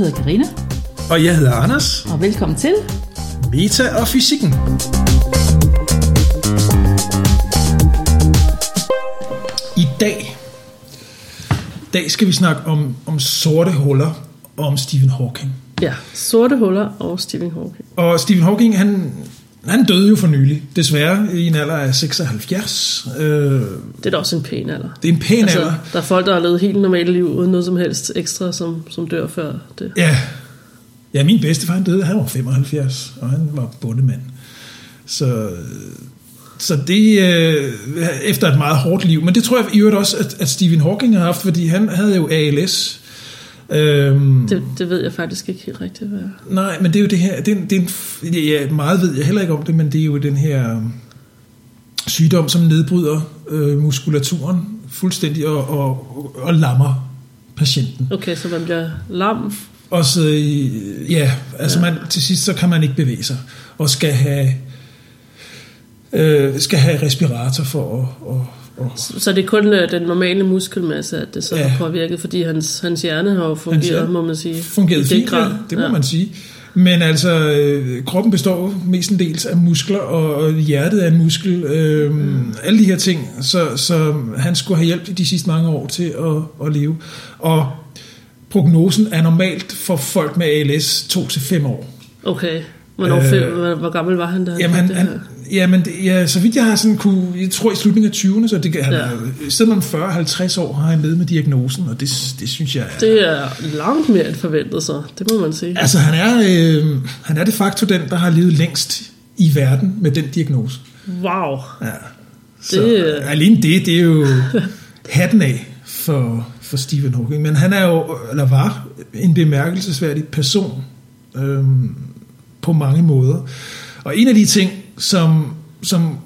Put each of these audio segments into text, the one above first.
hedder Karina Og jeg hedder Anders. og velkommen til. Meta og fysikken. I dag, i dag skal vi snakke om, om sorte huller og om Stephen Hawking. Ja, sorte huller og Stephen Hawking. Og Stephen Hawking, han, han døde jo for nylig, desværre i en alder af 76. Øh, Det er da også en pæn alder. det er en pæn Altså, alder. der er folk, der har levet helt normalt liv uden noget som helst ekstra, som, som dør før det. Ja. ja, min bedstefar han døde, han var 75, og han var bondemand. Så, så det øh, efter et meget hårdt liv. Men det tror jeg i øvrigt også, at, at Stephen Hawking har haft, fordi han havde jo ALS. Øhm, det. Det ved jeg faktisk ikke helt rigtigt, hvad. Nej, men det er jo det her, det er, det er en, ja, meget ved jeg heller ikke om det, men det er jo den her øhm, sygdom, som nedbryder øh, muskulaturen fuldstændig og, og, og lammer patienten. Okay, så man bliver lam. Og så, øh, ja, altså man, til sidst så kan man ikke bevæge sig, og skal have, øh, skal have respirator for at, at, Så det er kun øh, den normale muskelmasse, at det så Ja. har påvirket, fordi hans, hans hjerne har jo fungeret, hjerne må man sige. fungeret fint, grad. det må ja. man sige. Men altså, øh, kroppen består mestendels af muskler, og hjertet er en muskel. Øh, mm. Alle de her ting, så, så han skulle have hjælp i de sidste mange år til at, at leve. Og prognosen er normalt for folk med ALS 2-5 år. Okay. Hvornår, Øh, hvor, hvor gammel var han, da han Jamen, han, han? Jamen det, ja, så vidt jeg har sådan kunne, jeg tror i slutningen af 20'erne, så det, han, Ja. ja. siden om 40-50 år har han levet med diagnosen, og det, det synes jeg er... Det er langt mere end forventet, så det må man sige. Altså, han er, øh, han er de facto den, der har levet længst i verden med den diagnose. Wow. Ja. Så Det- det, alene det, det er jo hatten af for, for Stephen Hawking. Men han er jo, eller var, en bemærkelsesværdig person øh, på mange måder. Og en af de ting, som, som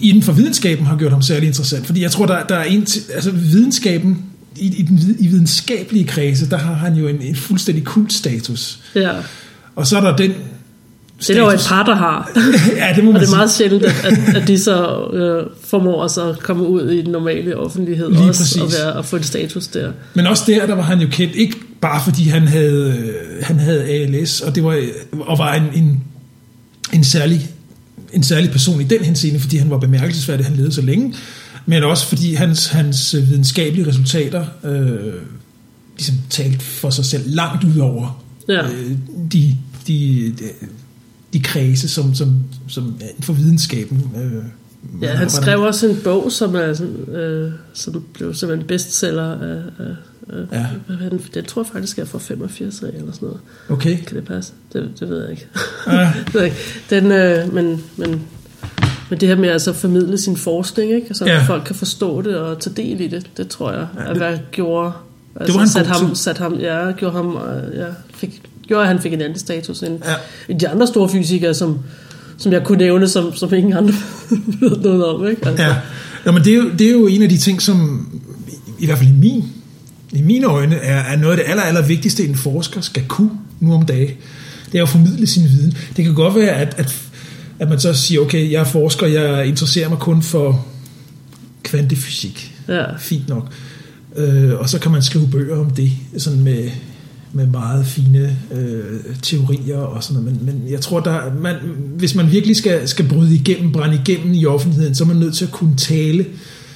inden for videnskaben har gjort ham særlig interessant, fordi jeg tror, der, der er en, til- altså videnskaben, i, i, den, i videnskabelige kredse, der har han jo en, en fuldstændig kultstatus. Ja. Og så er der den Det er der jo et par, der har. ja, det må Og man det er meget sjældent, at, at, at de så øh, formår at komme ud i den normale offentlighed Lige også, præcis. og, være, og få en status der. Men også der, der var han jo kendt, ikke bare fordi han havde, øh, han havde ALS, og det var, og var en, en, en, særlig, en særlig person i den henseende, fordi han var bemærkelsesværdig, han levede så længe, men også fordi hans, hans videnskabelige resultater øh, ligesom talte for sig selv langt ud over Ja. øh, de, de, de, de kredse, som, som, som inden for videnskaben. Øh, Ja, han skrev også en bog, som, er, sådan, øh, som blev simpelthen bestseller af, af, Ja. den, det tror jeg faktisk er fra 85 af, eller sådan noget. Okay. Kan det passe? Det, det ved jeg ikke. Ja. Det jeg ikke. Den, øh, men, men, men det her med altså at formidle sin forskning, ikke? så Ja. ja. folk kan forstå det og tage del i det, det tror jeg, Ja, at hvad gjorde, altså, var han sat ham, sat ham, ja, gjorde ham, ja, fik, gjorde, at han fik en anden status end, Ja. end de andre store fysikere, som, som jeg kunne nævne, som, som ingen andre ved noget om. Ikke? Altså, Ja, Nå, men det er, jo, det er jo en af de ting, som i, hvert fald i min, i mine øjne er, er noget af det aller, aller vigtigste, en forsker skal kunne nu om dagen. Det er at formidle sin viden. Det kan godt være, at, at, at man så siger, okay, jeg er forsker, jeg interesserer mig kun for kvantefysik. Ja. Fint nok. Øh, og så kan man skrive bøger om det, sådan med, med meget fine øh, teorier og sådan noget. Men, men jeg tror, der, man, hvis man virkelig skal, skal bryde igennem, brænde igennem i offentligheden, så er man nødt til at kunne tale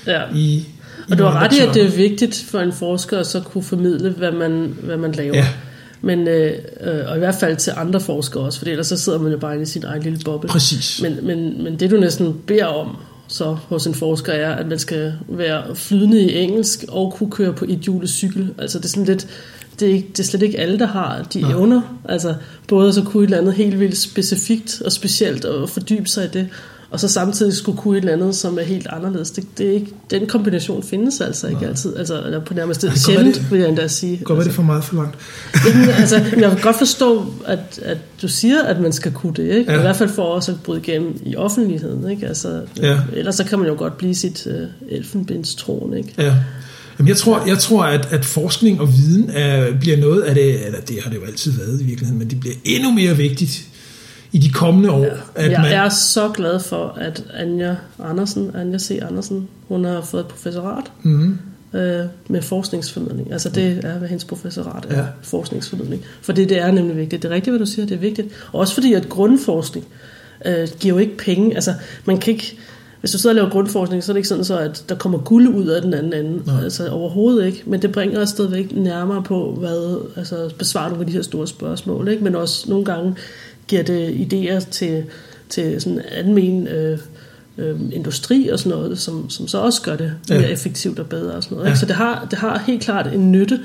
ja. i, Og du har ret i, at det er vigtigt for en forsker at så kunne formidle, hvad man, hvad man laver. Ja. Men, øh, øh, og i hvert fald til andre forskere også, for ellers så sidder man jo bare inde i sin egen lille boble. Præcis. Men, men, men det du næsten beder om så hos en forsker er, at man skal være flydende i engelsk og kunne køre på et hjulet cykel. Altså det er sådan lidt, det er, ikke, det er slet ikke alle, der har de Nej. evner. Altså både så kunne et eller andet helt vildt specifikt og specielt og fordybe sig i det, og så samtidig skulle kunne et eller andet, som er helt anderledes. Det, det er ikke, den kombination findes altså ikke altid. Altså, eller på nærmest Ej, det sjældent, det- vil jeg endda sige. Godt være det for meget for langt. Jamen, altså, jeg kan godt forstå, at, at du siger, at man skal kunne det, ikke? Ja. I hvert fald for også at bryde igennem i offentligheden, ikke? Altså, Ja. Ellers så kan man jo godt blive sit uh, elfenbenstron, ikke? Ja. Jamen, jeg tror, jeg tror at, at forskning og viden er, bliver noget af det, eller det har det jo altid været i virkeligheden, men det bliver endnu mere vigtigt i de kommende år. At jeg man, er så glad for, at Anja Andersen, Anja C. Andersen, hun har fået et professorat. mm, øh, med forskningsformidling. Altså det er, hvad hendes professorat er, Ja. ja. forskningsformidling. For det, det er nemlig vigtigt. Det er rigtigt, hvad du siger, det er vigtigt. Og også fordi, at grundforskning øh, giver jo ikke penge. Altså man kan ikke... Hvis du sidder og laver grundforskning, så er det ikke sådan, så, at der kommer guld ud af den anden ende. Nej. Altså overhovedet ikke. Men det bringer os stadigvæk nærmere på, hvad, altså besvarer nogle af de her store spørgsmål. Ikke? Men også nogle gange giver det idéer til, til sådan almen øh, øh, industri og sådan noget, som, som så også gør det mere Ja. effektivt og bedre og sådan noget. Ja. Ikke? Så det har, det har helt klart en nytte,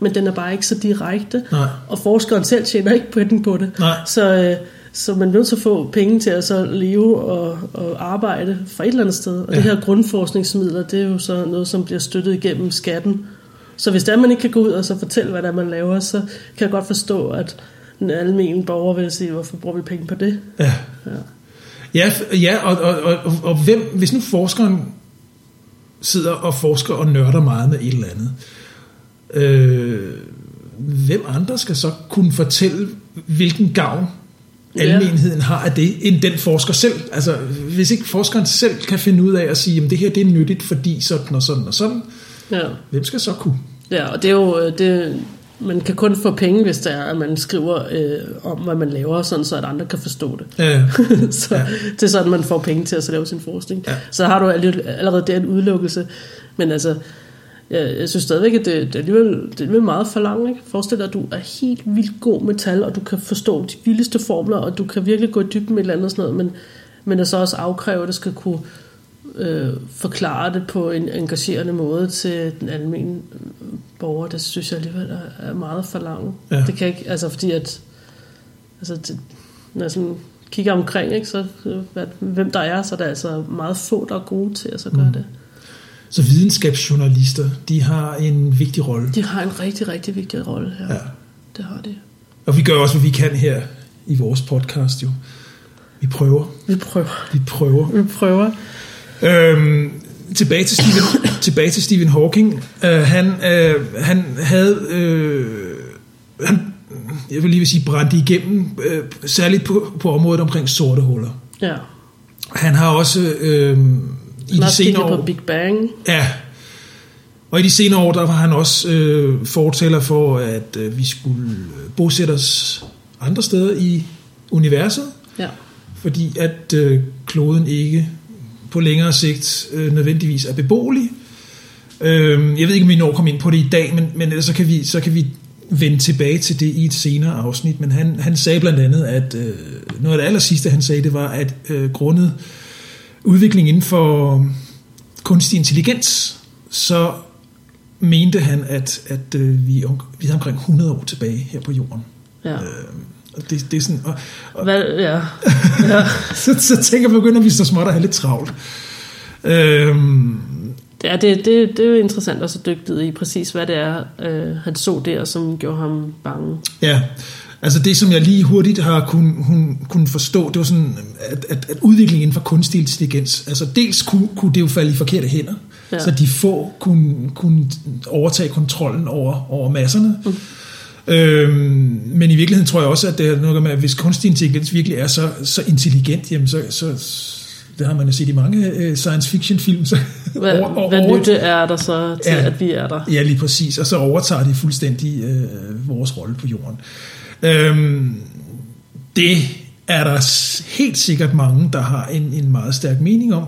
men den er bare ikke så direkte. Nej. Og forskeren selv tjener ikke penge på det. Nej. Så, øh, så man er nødt til at få penge til at så leve og, og arbejde fra et eller andet sted. Og Ja. det her grundforskningsmidler, det er jo så noget, som bliver støttet igennem skatten. Så hvis det er, man ikke kan gå ud og så fortælle, hvad det er, man laver, så kan jeg godt forstå, at den almindelige borger vil sige, hvorfor bruger vi penge på det? Ja. Ja. Ja, ja og, og, og, og, og hvem, hvis nu forskeren sidder og forsker og nørder meget med et eller andet, øh, hvem andre skal så kunne fortælle, hvilken gavn. Almenheden har af det, end den forsker selv. Altså, hvis ikke forskeren selv kan finde ud af at sige, at det her det er nyttigt, fordi sådan og sådan og sådan, Ja. hvem skal så kunne? Ja, og det er jo, øh, det, man kan kun få penge, hvis det er, at man skriver øh, om, hvad man laver, sådan så at andre kan forstå det. Ja, så Ja. det er sådan, man får penge til at så lave sin forskning. Ja. Så har du alle- allerede der en udelukkelse. Men altså, jeg, jeg synes stadigvæk, at det, det, er alligevel, det er alligevel meget for langt. Ikke? Forestil dig, at du er helt vildt god med tal, og du kan forstå de vildeste formler, og du kan virkelig gå i dybden med et eller andet sådan noget, men, men at så også afkræve, at det skal kunne øh, forklare det på en engagerende måde til den almindelige borger, det synes jeg alligevel er, er meget for langt. Ja. Det kan ikke, altså fordi at, altså det, når jeg sådan kigger omkring, ikke, så hvem der er, så er der altså meget få, der er gode til at så gøre mm. det. Så videnskabsjournalister, de har en vigtig rolle. De har en rigtig, rigtig vigtig rolle her. Ja. Det har de. Og vi gør også, hvad vi kan her i vores podcast jo. Vi prøver. Vi prøver. Vi prøver. Vi prøver. Øhm, tilbage, til Stephen, tilbage til Stephen Hawking. Øh, han, øh, han havde... Øh, han, jeg vil lige vil sige, brændt igennem, øh, særligt på, på området omkring sorte huller. Ja. Han har også øh, i de senere år... på Big Bang. Ja. Og i de senere år, der var han også øh, fortæller for, at øh, vi skulle bosætte os andre steder i universet, Ja. fordi at øh, kloden ikke på længere sigt øh, nødvendigvis er beboelig. Øh, jeg ved ikke, om vi når at komme ind på det i dag, men, men ellers så kan, vi, så kan vi vende tilbage til det i et senere afsnit. Men han, han sagde blandt andet, at øh, noget af det aller sidste, han sagde, det var, at øh, grundet udviklingen inden for kunstig intelligens, så mente han, at, at øh, vi, vi er omkring 100 år tilbage her på jorden. Ja. Øh, og det, det er sådan, og, og, Hvad, ja. ja. så, så tænker jeg, begynder vi så småt at have lidt travlt. Øhm, Ja, det, det, det er jo interessant at dykke ned i præcis, hvad det er, øh, han så der, som gjorde ham bange. ja, altså det, som jeg lige hurtigt har kun, hun, kunne forstå, det var sådan, at, at, at udviklingen inden for kunstig intelligens, altså dels kunne, kunne det jo falde i forkerte hænder, ja. Så de få kunne, kunne overtage kontrollen over, over masserne. Mm. Øhm, men i virkeligheden tror jeg også, at det er noget med, at hvis kunstig intelligens virkelig er så, så intelligent, jamen så, så det har man jo set i mange øh, science fiction film, så Hvad, over- over- hvad nytte er der så til, ja. at vi er der? Ja, lige præcis. Og så overtager de fuldstændig øh, vores rolle på jorden. Øhm, det er der helt sikkert mange, der har en, en meget stærk mening om.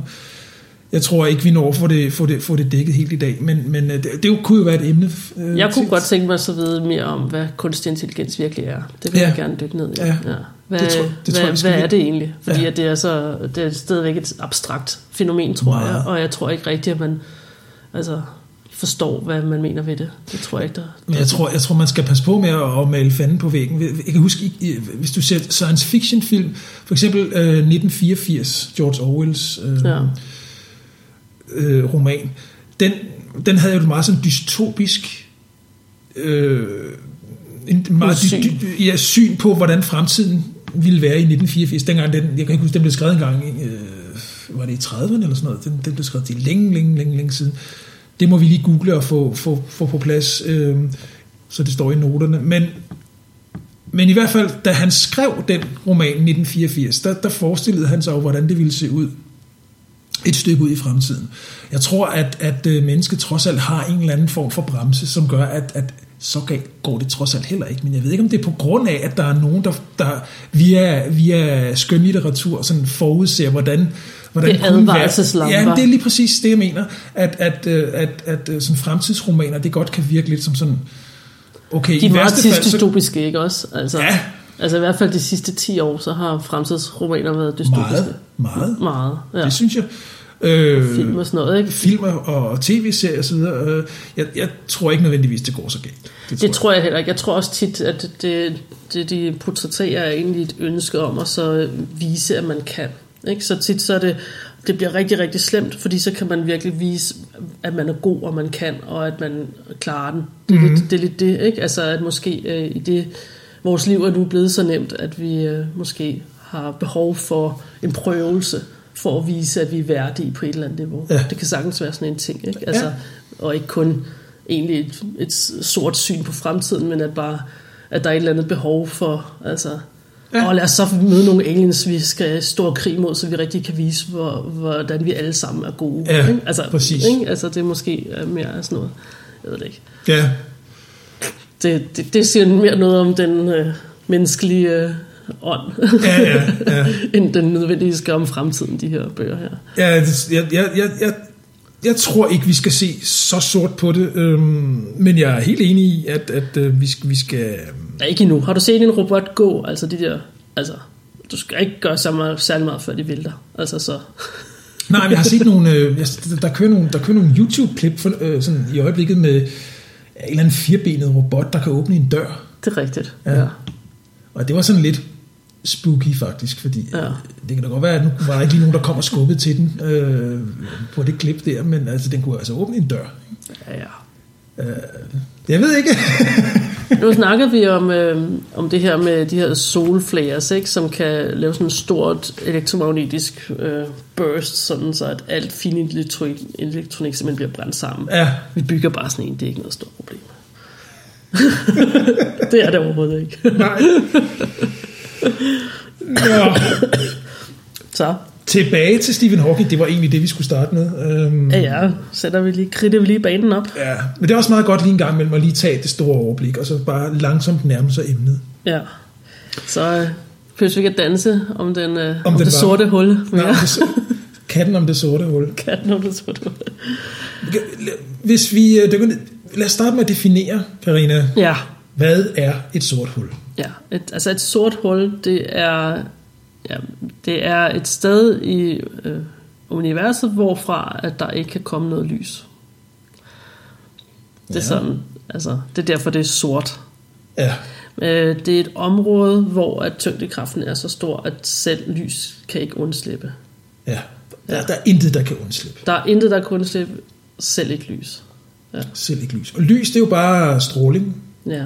Jeg tror ikke, vi når få det, få det, få det dækket helt i dag, men, men øh, det, det kunne jo være et emne. Øh, Jeg kunne til- godt tænke mig så vide mere om, hvad kunstig intelligens virkelig er. Det vil Ja. ja. jeg gerne dykke ned i. Ja. Hvad, Det tror- det tror hvad, jeg, hvad er det egentlig? Fordi Ja. ja. at det, er så, det er stadigvæk et abstrakt fænomen, tror Meget. jeg. Og jeg tror ikke rigtigt, at man altså, forstår, hvad man mener ved det. Det tror jeg ikke, der... Men jeg tror, jeg tror, man skal passe på med at, at male fanden på væggen. Jeg kan huske, hvis du ser science fiction film, for eksempel øh, 1984, George Orwells øh, Ja. øh, roman, den, den havde jo et meget sådan dystopisk øh, en meget dy, Syn. dy, ja, syn på, hvordan fremtiden ville være i 1984. Dengang den, jeg kan ikke huske, den blev skrevet engang, øh, var det i 30'erne eller sådan noget? Den, den blev skrevet til længe, længe, længe, længe siden. Det må vi lige google og få, få, få på plads, øh, så det står i noterne. Men, men i hvert fald, da han skrev den roman i 1984, der, der forestillede han sig jo, hvordan det ville se ud et stykke ud i fremtiden. Jeg tror, at, at øh, mennesket trods alt har en eller anden form for bremse, som gør, at, at så galt går det trods alt heller ikke. Men jeg ved ikke, om det er på grund af, at der er nogen, der, der via, via skønlitteratur sådan forudser, hvordan hvordan det er advarselslamper. Ja, det er lige præcis det, jeg mener. At, at, øh, at, at, at sådan fremtidsromaner, det godt kan virke lidt som sådan... Okay, de er meget så... ikke også? Altså, ja. Altså i hvert fald de sidste 10 år, så har fremtidsromaner været dystopiske. Meget, meget. Meget, ja. Det synes jeg. Øh, film og sådan noget, ikke? Film og tv-serier videre. Øh, jeg, jeg tror ikke nødvendigvis, det går så galt. Det, tror, det tror jeg. jeg heller ikke. Jeg tror også tit, at det, det de portrætterer er egentlig et ønske om at så vise, at man kan. Ikke? Så tit så er det, det bliver rigtig, rigtig slemt, fordi så kan man virkelig vise, at man er god, og man kan, og at man klarer den. Det er, mm-hmm. lidt, det, er lidt det, ikke? Altså at måske øh, i det, vores liv er nu blevet så nemt, at vi øh, måske har behov for en prøvelse, for at vise, at vi er værdige på et eller andet niveau. Ja. Det kan sagtens være sådan en ting, ikke? Altså, ja. Og ikke kun egentlig et, et sort syn på fremtiden, men at bare at der er et eller andet behov for, altså, Ja. Og lad os så møde nogle aliens, vi skal stå krig mod, så vi rigtig kan vise, hvor, hvordan vi alle sammen er gode. Ja, ikke? Altså, præcis. Ikke? Altså, det er måske mere sådan noget, jeg ved det ikke. Ja. Det, det, det siger mere noget om den øh, menneskelige øh, ånd, ja, ja, ja. end den nødvendige skal om fremtiden, de her bøger her. Ja, det, jeg, jeg, jeg, jeg, jeg tror ikke, vi skal se så sort på det, øhm, men jeg er helt enig i, at, at øh, vi, skal, vi skal... Ja, ikke endnu. Har du set en robot gå? Altså de der... Altså, du skal ikke gøre så meget, særlig meget, før de vælter. Altså så... Nej, men jeg har set nogle... Øh, der, kører nogle, der kører nogle YouTube-klip for, øh, sådan i øjeblikket med en eller anden firbenet robot, der kan åbne en dør. Det er rigtigt, ja. ja. Og det var sådan lidt spooky faktisk, fordi ja. det kan da godt være, at nu var der ikke lige nogen, der kom og skubbede til den øh, på det klip der, men altså, den kunne altså åbne en dør. Ja, ja. Øh, jeg ved ikke. nu snakker vi om, øh, om det her med de her solflares, ikke, som kan lave sådan en stort elektromagnetisk øh, burst, sådan så at alt fin elektronik, elektronik simpelthen bliver brændt sammen. Ja. Vi bygger bare sådan en, det er ikke noget stort problem. det er det overhovedet ikke. Nej. Nå. Så. Tilbage til Stephen Hawking, det var egentlig det, vi skulle starte med. Øhm, ja, ja, sætter vi lige, kridter vi lige banen op. Ja, men det er også meget godt lige en gang mellem at lige tage det store overblik, og så bare langsomt nærme sig emnet. Ja, så øh, behøver vi ikke at danse om, den, øh, om, om den det var. sorte hul. Nej, om det, katten om det sorte hul. Katten om det sorte hul. Hvis vi, øh, det, lad os starte med at definere, Karina. Ja. Hvad er et sort hul? Ja, et, altså et sort hul, det er, ja, det er et sted i øh, universet, hvorfra at der ikke kan komme noget lys. Det er ja. sådan, altså, det er derfor, det er sort. Ja. Øh, det er et område, hvor at tyngdekraften er så stor, at selv lys kan ikke undslippe. Ja, der, ja. der er intet, der kan undslippe. Der er intet, der kan undslippe, selv ikke lys. Ja. Selv ikke lys. Og lys, det er jo bare stråling. Ja.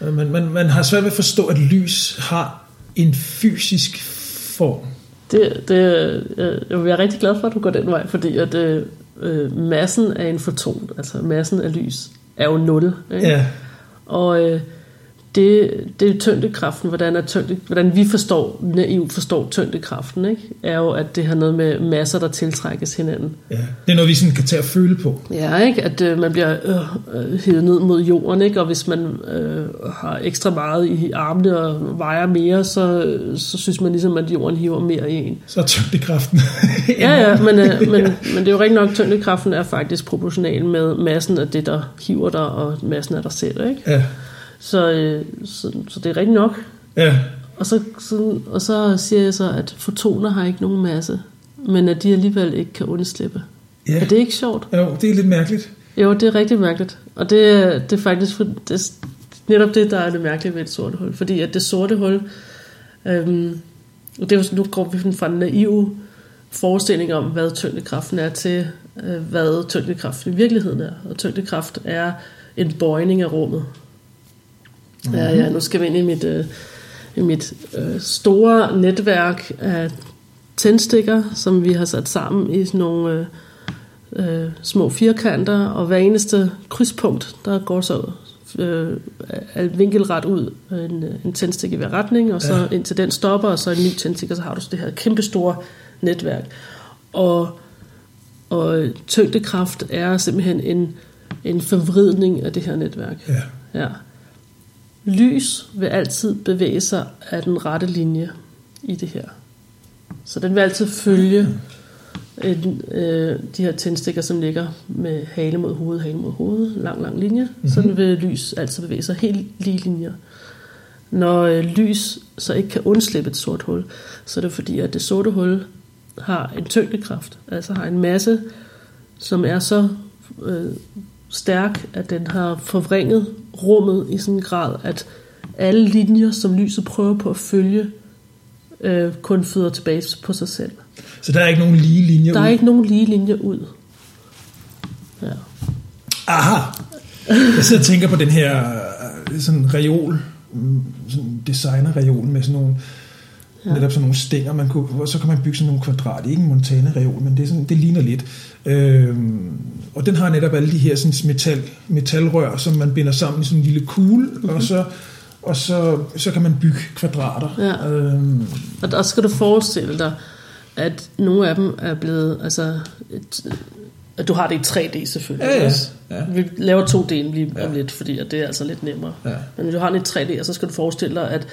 Øh, man, man, man har svært ved at forstå, at lys har en fysisk form. Det, det, jeg er rigtig glad for, at du går den vej, fordi at øh, øh, massen af en foton, altså massen af lys, er jo 0. Ikke? Ja. Og øh, det, det er tyngdekraften, hvordan, er tyngde, hvordan vi forstår, naivt forstår tyngdekraften, ikke? er jo, at det har noget med masser, der tiltrækkes hinanden. Ja, det er noget, vi sådan kan tage at føle på. Ja, ikke? at øh, man bliver øh, øh, hævet ned mod jorden, ikke? og hvis man øh, har ekstra meget i armene og vejer mere, så, så synes man ligesom, at jorden hiver mere i en. Så er tyngdekraften Ja, ja, men, øh, men, men det er jo rigtig nok, tyngdekraften er faktisk proportional med massen af det, der hiver dig, og massen af dig selv. Ikke? Ja. Så, øh, så, så det er rigtigt nok. Ja. Og så, så, og så siger jeg så, at fotoner har ikke nogen masse, men at de alligevel ikke kan undslippe. Ja. Er det ikke sjovt? Jo, det er lidt mærkeligt. Jo, det er rigtig mærkeligt. Og det, det er faktisk det er netop det, der er det mærkelige ved et sorte hul. Fordi at det sorte hul, øhm, og det er jo, nu går vi fra en naiv forestilling om, hvad tyngdekraften er til, øh, hvad tyngdekraften i virkeligheden er. Og tyngdekraft er en bøjning af rummet. Mm-hmm. Ja, ja, nu skal vi ind i mit, øh, i mit øh, store netværk af tændstikker, som vi har sat sammen i sådan nogle øh, øh, små firkanter, og hver eneste krydspunkt, der går så øh, vinkelret ud en, en tændstik i hver retning, og så ja. indtil den stopper, og så en ny tændstik, og så har du så det her kæmpe store netværk. Og, og tyngdekraft er simpelthen en, en forvridning af det her netværk. Ja. Ja. Lys vil altid bevæge sig af den rette linje i det her. Så den vil altid følge en, øh, de her tændstikker, som ligger med hale mod hoved, hale mod hoved, lang, lang linje. Mm-hmm. Sådan vil lys altid bevæge sig helt lige linjer. Når øh, lys så ikke kan undslippe et sort hul, så er det fordi, at det sorte hul har en tyngdekraft, altså har en masse, som er så øh, stærk, at den har forvrænget rummet i sådan en grad, at alle linjer, som lyset prøver på at følge, øh, kun føder tilbage på sig selv. Så der er ikke nogen lige linjer Der er ud. ikke nogen lige linjer ud. Ja. Aha! Jeg sidder og tænker på den her øh, sådan reol, sådan designer-reol med sådan nogle, ja. netop sådan nogle stænger, man kunne, og så kan man bygge sådan nogle kvadrat. Ikke en Montana-reol, men det, er sådan, det ligner lidt. Øhm, og den har netop alle de her sådan metal, metalrør, som man binder sammen i sådan en lille kugle, mm-hmm. og så og så, så kan man bygge kvadrater. Ja. Øhm, Og der skal du forestille dig, at nogle af dem er blevet, altså, et, at du har det i 3D selvfølgelig. Ja, ja. også. Ja. Vi laver 2D lige Ja. om lidt, fordi at det er altså lidt nemmere. Ja. Men du har det i 3D, og så skal du forestille dig, at,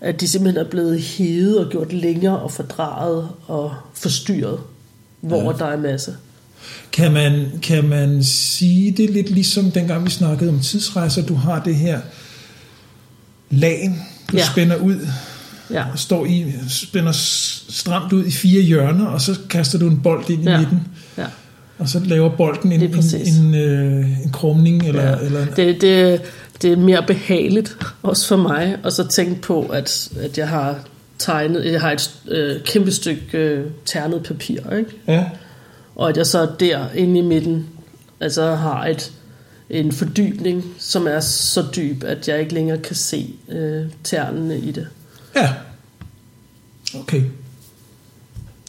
at de simpelthen er blevet hævet og gjort længere og fordrejet og forstyrret, hvor Ja. der er masse. Kan man, kan man sige det lidt ligesom dengang vi snakkede om tidsrejser, du har det her lagen, du ja. Spænder ud, Ja, og står i, spænder stramt ud i fire hjørner, og så kaster du en bold ind i Ja. midten, ja. Og så laver bolden en, en, en, øh, en krumning, eller, Ja. eller en, Det, det, det er mere behageligt, også for mig, og så tænke på, at, at jeg har tegnet, jeg har et øh, kæmpe stykke øh, ternet papir, ikke? ja, og at jeg så der inde i midten altså har et, en fordybning, som er så dyb, at jeg ikke længere kan se øh, ternene i det. ja. Okay.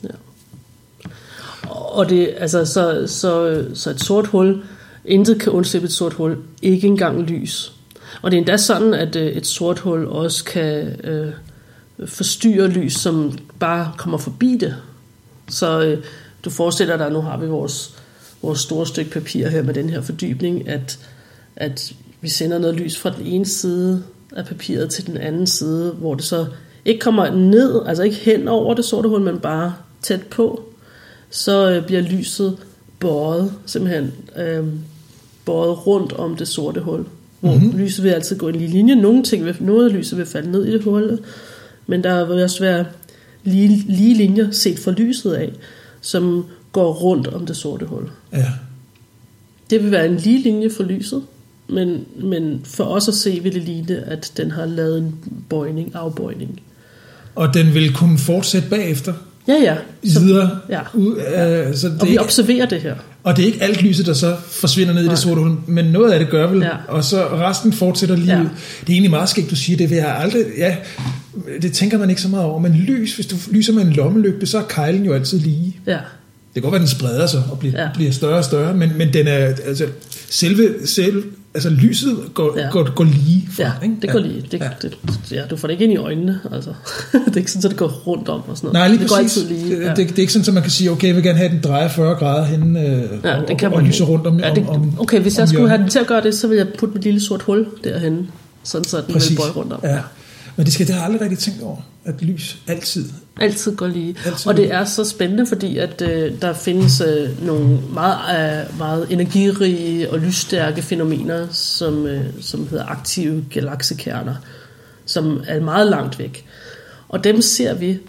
Ja. Og det, altså, så, så, så et sort hul, intet kan undslippe et sort hul, ikke engang lys. Og det er endda sådan, at øh, et sort hul også kan øh, forstyrre lys, som bare kommer forbi det. Så øh, du forestiller dig, nu har vi vores, vores store stykke papir her med den her fordybning, at, at vi sender noget lys fra den ene side af papiret til den anden side, hvor det så ikke kommer ned, altså ikke hen over det sorte hul, men bare tæt på, så øh, bliver lyset båret, simpelthen øh, båret rundt om det sorte hul. Hvor mm-hmm. lyset vil altid gå i en lige linje. Nogle ting vil, noget af lyset vil falde ned i det hul, men der vil også være lige, lige linjer set fra lyset af, som går rundt om det sorte hul. Ja. Det vil være en lige linje for lyset, men, men for os at se vil det ligne, at den har lavet en bøjning, afbøjning. Og den vil kunne fortsætte bagefter, Ja, ja. Så, videre. ja. Ud, øh, så det og vi ikke, observerer det her. og det er ikke alt lyset, der så forsvinder ned i Nej. det sorte hul, men noget af det gør vel, Ja. og så resten fortsætter lige Ja. Det er egentlig meget skægt, du siger det, vil jeg aldrig, ja, det tænker man ikke så meget over, men lys, hvis du lyser med en lommelygte, så er kejlen jo altid lige. Ja, Det kan godt være, den spreder sig og bliver, ja. Ja. bliver større og større, men, men den er, altså, selve, selv, altså lyset går, ja. Går, går lige fra, ja ikke? det går lige. Det, ja. Det, ja, du får det ikke ind i øjnene. Altså. det er ikke sådan, at det går rundt om og sådan noget. Nej, lige det går præcis. altid lige. Det, Ja. det, det, er ikke sådan, at man kan sige, okay, jeg vil gerne have, den drejer 40 grader hen øh, Ja, og, det kan og, og man lyser ikke. rundt om, ja, det, om, Okay, hvis jeg om skulle hjørnet. have den til at gøre det, så ville jeg putte et lille sort hul derhen, sådan så den ville bøje rundt om. Ja. Men det skal jeg aldrig rigtig tænkt over, at lys altid. Altid går lige. Altid og det er så spændende, fordi at øh, der findes øh, nogle meget, øh, meget energirige og lysstærke fænomener, som, øh, som hedder aktive galaksekerner, som er meget langt væk. Og dem ser vi,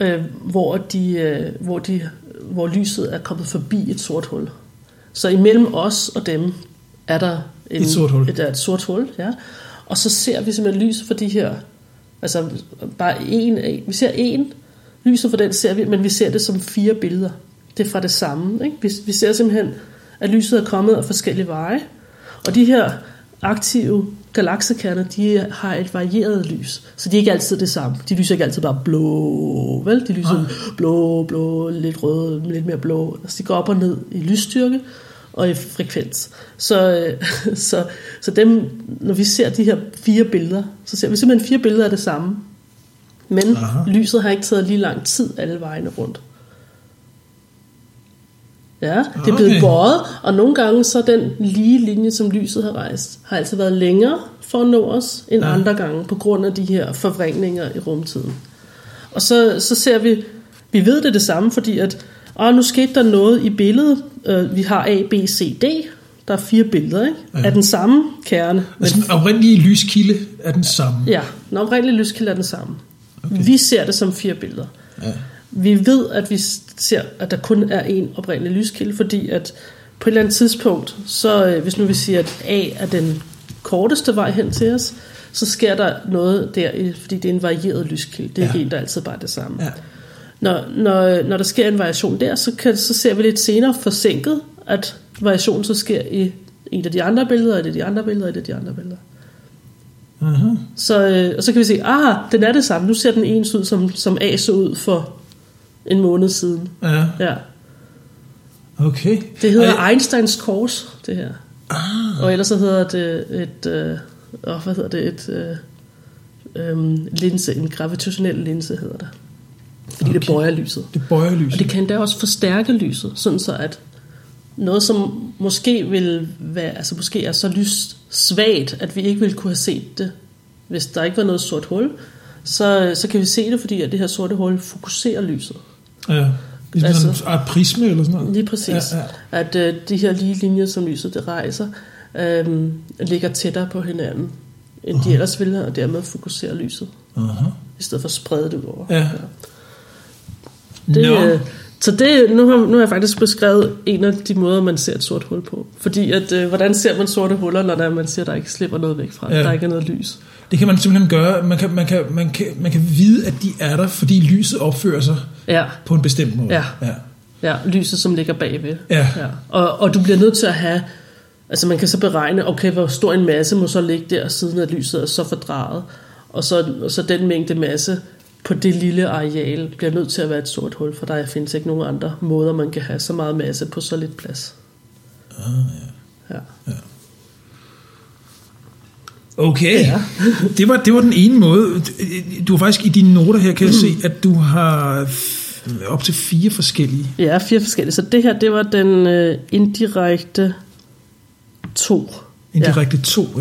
øh, hvor, de, øh, hvor, de, hvor lyset er kommet forbi et sort hul. Så imellem os og dem er der en, Et sort hul. Et, et sort hul, ja. Og så ser vi simpelthen lyset for de her, altså bare en vi ser en, lyset for den ser vi, men vi ser det som fire billeder. Det er fra det samme, ikke? Vi, vi ser simpelthen, at lyset er kommet af forskellige veje, og de her aktive galaksekerner, de har et varieret lys, så de er ikke altid det samme. De lyser ikke altid bare blå, vel? De lyser blå, blå, lidt røde, lidt mere blå. Altså de går op og ned i lysstyrke og i frekvens. Så, øh, så, så dem, når vi ser de her fire billeder, så ser vi simpelthen fire billeder af det samme. Men Aha. lyset har ikke taget lige lang tid alle vejene rundt. Ja, det er blevet Okay. bøjet, og nogle gange så den lige linje, som lyset har rejst, har altid været længere for at nå os end ja. andre gange, på grund af de her forvrængninger i rumtiden. Og så, så ser vi, vi ved det det samme, fordi at, åh, nu skete der noget i billedet. Øh, vi har A, B, C, D. Der er fire billeder, ikke? Ja. Af den samme kerne. Altså den oprindelige lyskilde er den samme. ja, den oprindelige lyskilde er den samme. Okay. Vi ser det som fire billeder. Ja. Vi ved, at vi ser, at der kun er en oprindelig lyskilde, fordi at på et eller andet tidspunkt, så øh, hvis nu vi siger, at A er den korteste vej hen til os, så sker der noget der, fordi det er en varieret lyskilde. Det er Ja. ikke altid bare det samme. Ja. Når, når, når der sker en variation der, så, kan, så ser vi lidt senere forsinket, at variationen så sker i et af de andre billeder, et af de andre billeder, et af de andre billeder. Aha. Så, øh, og så kan vi se, ah, den er det samme. Nu ser den ens ud, som, som A så ud for en måned siden. Ja, Ja. okay. Det hedder Og- Einsteins kors, det her. Ah, Og ellers så hedder det et, øh, åh, hvad hedder det, et øh, øh, linse, en gravitationel linse hedder det. Fordi okay. det bøjer lyset. det bøjer lyset. Og det kan endda også forstærke lyset, sådan så at noget, som måske vil være, altså måske er så lys svagt, at vi ikke ville kunne have set det, hvis der ikke var noget sort hul, så, så kan vi se det, fordi at det her sorte hul fokuserer lyset. Ja. Ligesom Altså- sådan en art prisme eller sådan noget. Lige præcis. Ja, ja. At øh, de her lige linjer, som lyset det rejser, øh, ligger tættere på hinanden, end de ellers ville, og dermed fokuserer lyset, Aha. i stedet for at sprede det ud over. Ja. Det, Nå. øh, så det, nu, har, nu har jeg faktisk beskrevet en af de måder, man ser et sort hul på. Fordi at, øh, hvordan ser man sorte huller, når der, er, man ser, der ikke slipper noget væk fra, ja. der ikke er noget lys. Det kan man simpelthen gøre. Man kan, man, kan, man, kan, man kan vide, at de er der, fordi lyset opfører sig Ja, på en bestemt måde. Ja. ja. ja lyset, som ligger bagved. Ja. Ja. Og, og du bliver nødt til at have, altså man kan så beregne, okay, hvor stor en masse må så ligge der, siden at lyset er så fordrejet. Og så, og så den mængde masse på det lille areal bliver nødt til at være et sort hul, for der findes ikke nogen andre måder, man kan have så meget masse på så lidt plads. Ah, Ja. Okay, Ja. det, var, det var den ene måde. Du har faktisk i dine noter her, kan jeg se, at du har op til fire forskellige. ja, fire forskellige. Så det her, det var den øh, indirekte to. Indirekte to. Ja.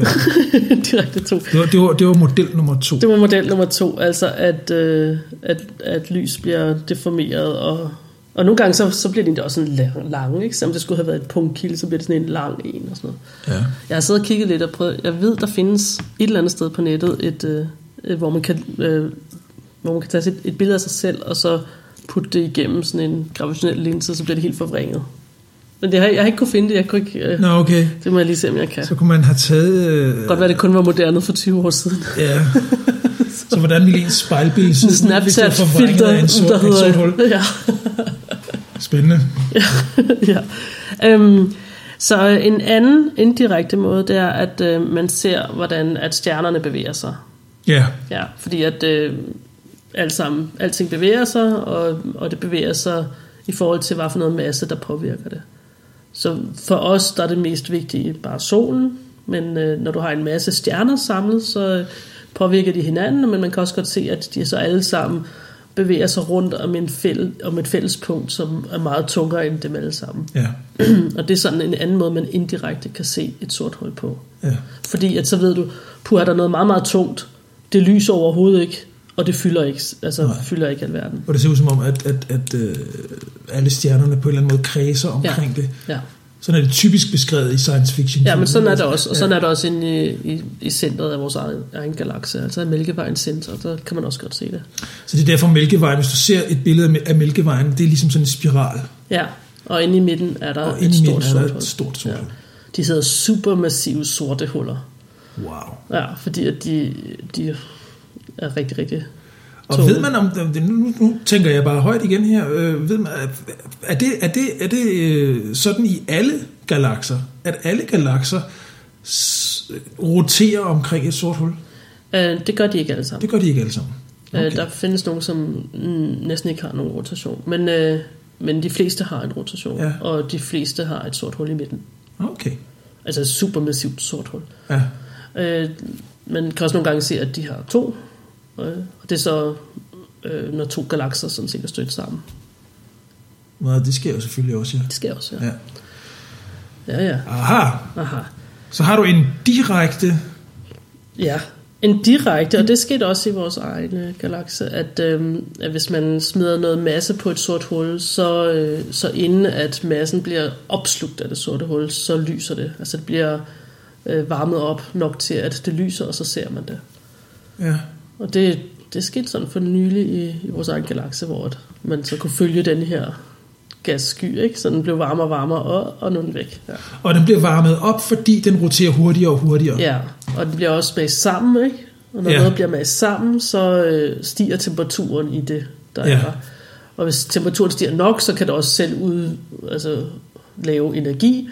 Ja. indirekte to. Det, var, det, var, det var model nummer to. Det var model nummer to, altså at, øh, at, at lys bliver deformeret, og, og nogle gange så, så bliver de endda også sådan lang, lange, ikke? Selvom det skulle have været et punktkilde, så bliver det sådan en lang en og sådan noget. Ja. Jeg har siddet og kigget lidt og prøvet, jeg ved, der findes et eller andet sted på nettet, et, øh, hvor, man kan, øh, hvor man kan tage et, et billede af sig selv, og så putte det igennem sådan en gravitationel linse, så bliver det helt forvrænget. Men det har, jeg har ikke kunne finde det, jeg kunne ikke, øh, Nå, okay. det må jeg lige se, om jeg kan. Så kunne man have taget... Øh, Godt være, det kun var moderne for 20 år siden. ja. Så hvordan ville ens spejlbillede se ud, hvis det var Snapchat-filter, af en sort, der et sort hedder... hul? Ja. Spændende. ja. Øhm, så en anden indirekte måde, det er, at øh, man ser, hvordan at stjernerne bevæger sig. Ja, Ja, fordi at øh, alt sammen, alting bevæger sig, og, og det bevæger sig i forhold til, hvad for noget masse, der påvirker det. Så for os, der er det mest vigtige bare solen, men øh, når du har en masse stjerner samlet, så øh, påvirker de hinanden, men man kan også godt se, at de så alle sammen bevæger sig rundt om, en fæl, om et fælles punkt, som er meget tungere end dem alle sammen. ja, og det er sådan en anden måde, man indirekte kan se et sort hul på. ja. Fordi at så ved du, puh, er der noget meget, meget tungt, det lyser overhovedet ikke, og det fylder ikke, altså Nej. fylder ikke alverden. Og det ser ud som om, at, at, at øh, alle stjernerne på en eller anden måde kredser omkring det. Ja. Sådan er det typisk beskrevet i science fiction. ja, men sådan er det også. Og Ja. sådan er det også inde i, i, i centret af vores egen, egen galakse. Altså Mælkevejens center, der kan man også godt se det. Så det er derfor Mælkevejen, hvis du ser et billede af Mælkevejen, det er ligesom sådan en spiral. Ja, og inde i midten er der Og et stort er der et stort sort hul. De hedder supermassive sorte huller. Wow. Ja, fordi at de, de er rigtig, rigtig Og ved man om, nu, nu tænker jeg bare højt igen her, øh, ved man, er det, er det, er det øh, sådan i alle galakser, at alle galakser roterer omkring et sort hul? Øh, det gør de ikke alle sammen. Det gør de ikke alle sammen. Okay. Der findes nogen, som mm, næsten ikke har nogen rotation. Men, øh, men de fleste har en rotation, Ja. og de fleste har et sort hul i midten. Okay. Altså et supermassivt sort hul. Ja. Øh, man kan også nogle gange se, at de har to. Øh, og det er så, øh, når to galakser sådan set er stødt sammen. Nå, det sker jo selvfølgelig også, ja. Det sker også, ja. ja. Ja, ja. Aha, Aha. så har du en direkte... Ja, en direkte, og det skete også i vores egen øh, galakse, at, øhm, at hvis man smider noget masse på et sort hul, så, øh, så inden at massen bliver opslugt af det sorte hul, så lyser det. Altså det bliver øh, varmet op nok til, at det lyser, og så ser man det. Ja. Og det, det skete sådan for nylig i, i vores egen galakse, hvor man så kunne følge den her gassky, ikke? Så den blev varmere og varmere, og, og nu er den væk. Ja. Og den bliver varmet op, fordi den roterer hurtigere og hurtigere. Ja, og det bliver også mast sammen, ikke? Og når Ja. noget bliver mast sammen, så øh, stiger temperaturen i det, der Ja. er. Og hvis temperaturen stiger nok, så kan det også selv ud, altså, lave energi.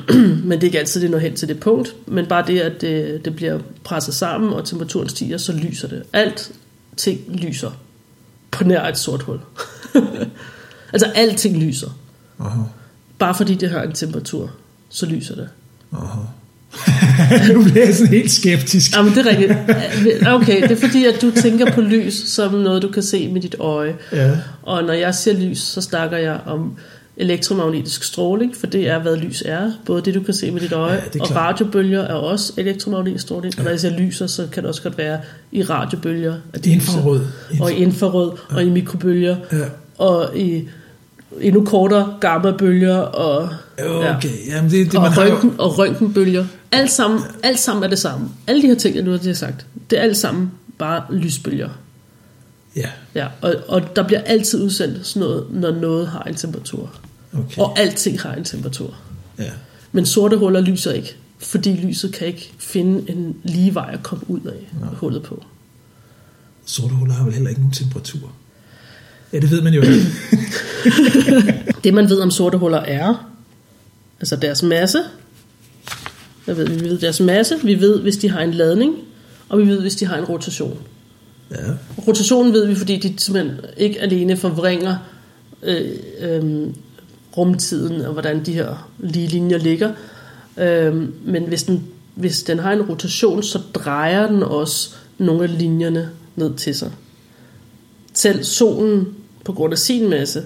men det er ikke altid, det når hen til det punkt. Men bare det, at det, det bliver presset sammen, og temperaturen stiger, så lyser det. Alt ting lyser på nær et sort hul. altså alting lyser. Aha. Bare fordi det har en temperatur, så lyser det. Aha. nu bliver jeg sådan helt skeptisk. Jamen, det er rigtigt. Okay, det er fordi, at du tænker på lys som noget, du kan se med dit øje. Ja. Og når jeg siger lys, så snakker jeg om elektromagnetisk stråling, for det er, hvad lys er. Både det, du kan se med dit øje, Ja, og klart. radiobølger er også elektromagnetisk stråling. Og når jeg siger lyser, så kan det også godt være i radiobølger. At det lyser. Infrarød. Og i infrarød, og i mikrobølger, Ja. og i endnu kortere gamma-bølger, og, Okay, jamen det, det og, man har røntgen, og røntgenbølger. Alt sammen, alt sammen er det samme. Alle de her ting, jeg nu har sagt, det er alt sammen bare lysbølger. Ja, Ja, og, og der bliver altid udsendt sådan noget, når noget har en temperatur. Okay. Og alting har en temperatur. Ja. Men sorte huller lyser ikke, fordi lyset kan ikke finde en lige vej at komme ud af Nå. hullet på. Sorte huller har vel heller ikke nogen temperatur. Ja, det ved man jo ikke. Det man ved om sorte huller er, altså deres masse, hvad ved? Vi ved deres masse, vi ved, hvis de har en ladning, og vi ved, hvis de har en rotation. Ja. Rotationen ved vi, fordi de simpelthen ikke alene forvringer øh, øh, rumtiden og hvordan de her lige linjer ligger. Øh, men hvis den, hvis den har en rotation, så drejer den også nogle af linjerne ned til sig. Selv solen, på grund af sin masse,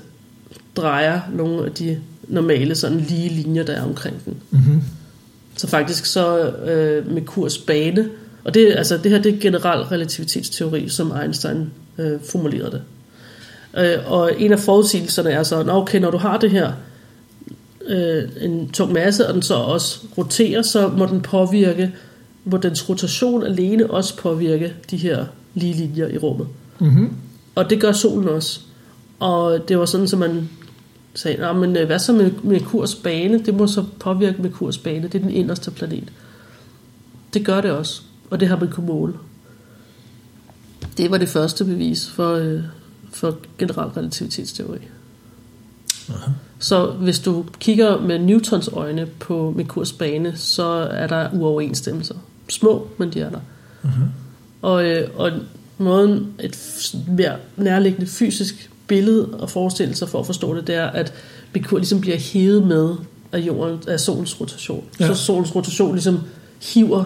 drejer nogle af de normale sådan lige linjer, der er omkring den. Mm-hmm. Så faktisk så øh, med kurs bane, og det, altså, det her det er generel relativitetsteori, som Einstein øh, formulerede det. Øh, og en af forudsigelserne er så, "Nå, okay, når du har det her, øh, en tung masse, og den så også roterer, så må den påvirke, må dens rotation alene også påvirke de her lige linjer i rummet. Mm-hmm. Og det gør solen også. Og det var sådan, at man sagde, Nå, men øh, hvad så med Merkurs bane? Det må så påvirke Merkurs bane. Det er den inderste planet. Det gør det også. Og det har man kunne måle. Det var det første bevis for, øh, for generel relativitetsteori. Aha. Så hvis du kigger med Newtons øjne på Merkurs bane, så er der uoverensstemmelser. Små, men de er der. Mhm. Og, øh, og måden et mere nærliggende fysisk billede at forestille sig for at forstå det, det er, at Merkur ligesom bliver hævet med af, jorden, af solens rotation. Ja. Så solens rotation ligesom hiver,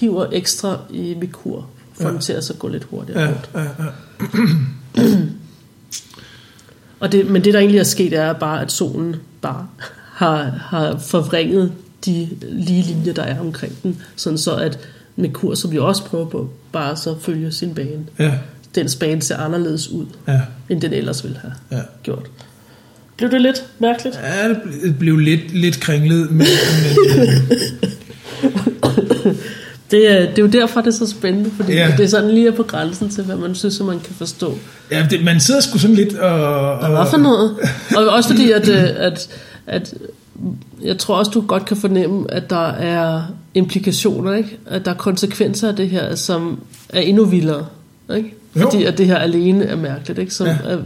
hiver ekstra i Merkur, for Ja. til at så gå lidt hurtigere Ja, rundt. ja, ja. Og det, men det, der egentlig er sket, er bare, at solen bare har, har forvrænget de lige linjer, der er omkring den, sådan så at Merkur, som vi også prøver på, bare så følge sin bane. ja, Dens bane ser anderledes ud, ja, end den ellers ville have ja. gjort. Blev det lidt mærkeligt? Ja, det ble- det blev lidt, lidt kringlet, men, men Det, er- det er jo derfor, det er så spændende, fordi Ja. det er sådan lige på grænsen til, hvad man synes, man kan forstå. ja, det, man sidder sgu sådan lidt og... og Hvad for noget? Og også fordi, at, øh, at, at jeg tror også, du godt kan fornemme, at der er implikationer, ikke? At der er konsekvenser af det her, som er endnu vildere, ikke? Jo. Fordi at det her alene er mærkeligt, ikke? Som Ja. er,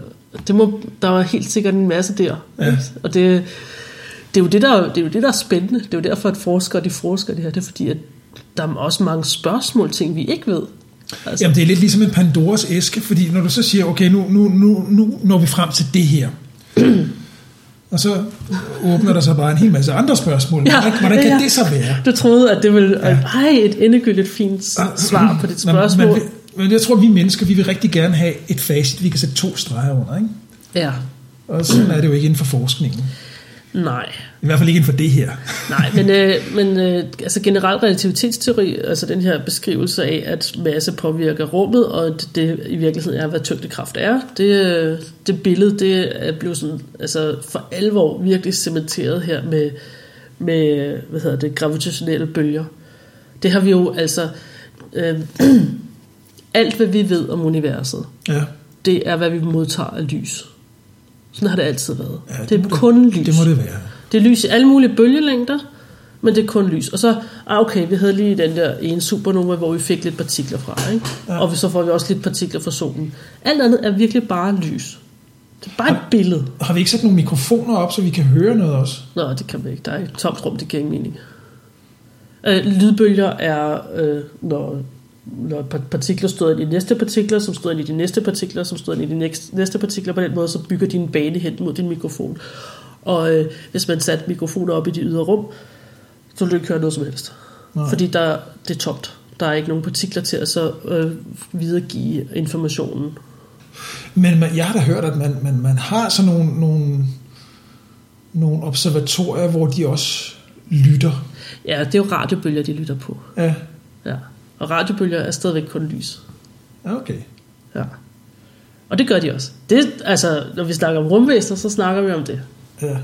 det må, der er helt sikkert en masse der. Ja. Ikke? Og det, det, er jo det, der, det er jo det, der er spændende. Det er jo derfor, at forskere de forsker det her. Det er fordi, at der er også mange spørgsmål, ting vi ikke ved. Altså, Jamen, det er lidt ligesom en Pandoras æske, fordi når du så siger, okay, nu, nu, nu, nu når vi frem til det her, og så åbner der sig bare en hel masse andre spørgsmål. Ja, Hvordan, hvordan kan ja. det så være? Du troede, at det ville... Ja. Ej, et endegyldigt fint s- svar på dit Men- spørgsmål. Men, men jeg tror, vi mennesker, vi vil rigtig gerne have et facit, vi kan sætte to streger under. Ikke? Ja, Og sådan er det jo ikke inden for forskningen. Nej, I hvert fald ikke inden for det her. Nej, men, øh, men øh, altså generel relativitetsteori, altså den her beskrivelse af, at masse påvirker rummet, og det, det i virkeligheden er, hvad tyngdekraft er, det, øh, det billede, det er blevet sådan, altså for alvor virkelig cementeret her med, med hvad hedder det, gravitationelle bølger. Det har vi jo altså, øh, alt hvad vi ved om universet, Ja, det er, hvad vi modtager af lys. Sådan har det altid været. Ja, det må er kun lys. det må det være. Det er lys i alle mulige bølgelængder, men det er kun lys. Og så, ah okay, vi havde lige den der ene supernova, hvor vi fik lidt partikler fra, ikke? Ja. Og så får vi også lidt partikler fra solen. Alt andet er virkelig bare lys. Det er bare et billede. Har vi ikke sat nogle mikrofoner op, så vi kan høre noget også? Nå, det kan vi ikke. Der er et tomt rum, det giver ingen mening. Øh, lydbølger er, øh, når, når par- partikler støder ind i næste partikler, som støder ind i de næste partikler, som støder ind i de næste, næste partikler. På den måde, så bygger din bane hen mod din mikrofon. Og øh, hvis man satte mikrofoner op i de ydre rum, så ville du ikke høre noget som helst. Nej. Fordi der, det er tomt. Der er ikke nogen partikler til at så øh, videregive informationen. Men man, jeg har da hørt, at man, man, man har sådan nogle, nogle, nogle observatorier, hvor de også lytter. Ja, det er jo radiobølger, de lytter på. Ja, Ja. Og radiobølger er stadigvæk kun lys. Okay. Ja. Og det gør de også. Det, altså, når vi snakker om rumvæsener, så snakker vi om det. Ja.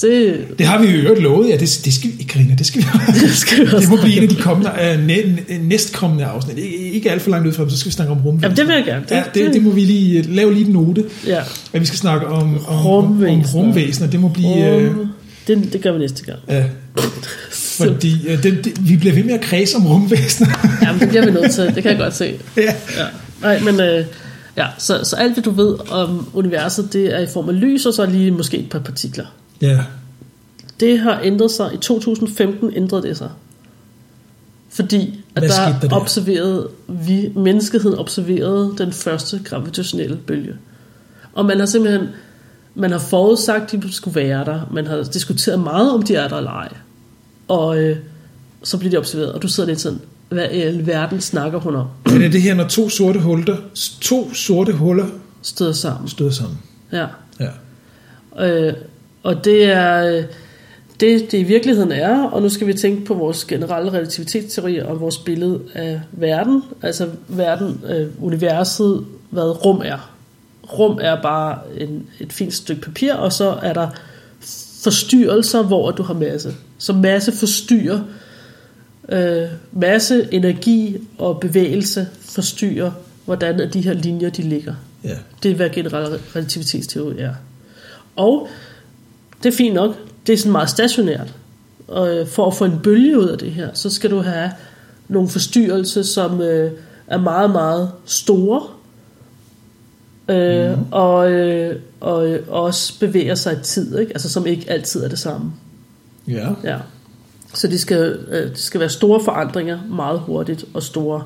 Det, Det har vi jo øvrigt lovet, ja, det, det skal vi, Karina, det skal vi det skal vi også Det må blive en af de kommende, uh, næ, næ- næstkommende afsnit. Ikke, alt for langt ud fra, så skal vi snakke om rumvæsener. Jamen, det vil jeg gerne. Det- ja, det, det må vi lige øh, lave lige en note, Ja. at vi skal snakke om, om, om, om Rumvæsener. rumvæsener. Det må blive... Øh, Rum, det, det gør vi næste gang. ja, fordi øh, det, det, vi bliver ved med at kredse om rumvæsener. Jamen, det bliver vi nødt til. Det kan jeg godt se. ja. Ja. Nej, men øh, ja, så, så alt det, du ved om universet, det er i form af lys, og så lige måske et par partikler. ja. Det har ændret sig. I 2015 ændrede det sig. Fordi at Hvad der, der? observerede vi, menneskeheden observerede den første gravitationelle bølge. Og man har simpelthen, man har forudsagt, at de skulle være der. Man har diskuteret meget, om de er der eller ej. Og øh, så bliver de observeret, og du sidder lidt sådan, hvad i alverden snakker hun om? Men er det her, når to sorte huller, to sorte huller Støder sammen. støder sammen? Ja. Ja. Øh, og det er det, det i virkeligheden er, og nu skal vi tænke på vores generelle relativitetsteori og vores billede af verden, altså verden, øh, universet, hvad rum er. Rum er bare en, et fint stykke papir, og så er der forstyrrelser, hvor du har masse. Så masse forstyrrer, øh, masse energi og bevægelse forstyrrer, hvordan de her linjer, de ligger. Ja. Det er, hvad generel relativitetsteori er. Og det er fint nok. Det er sådan meget stationært. Og øh, for at få en bølge ud af det her, så skal du have nogle forstyrrelser, som øh, er meget, meget store. Øh, mm. og, øh, og øh, også bevæger sig i tid, ikke? Altså, som ikke altid er det samme. Ja. Ja. Så det skal, øh, det skal være store forandringer meget hurtigt og store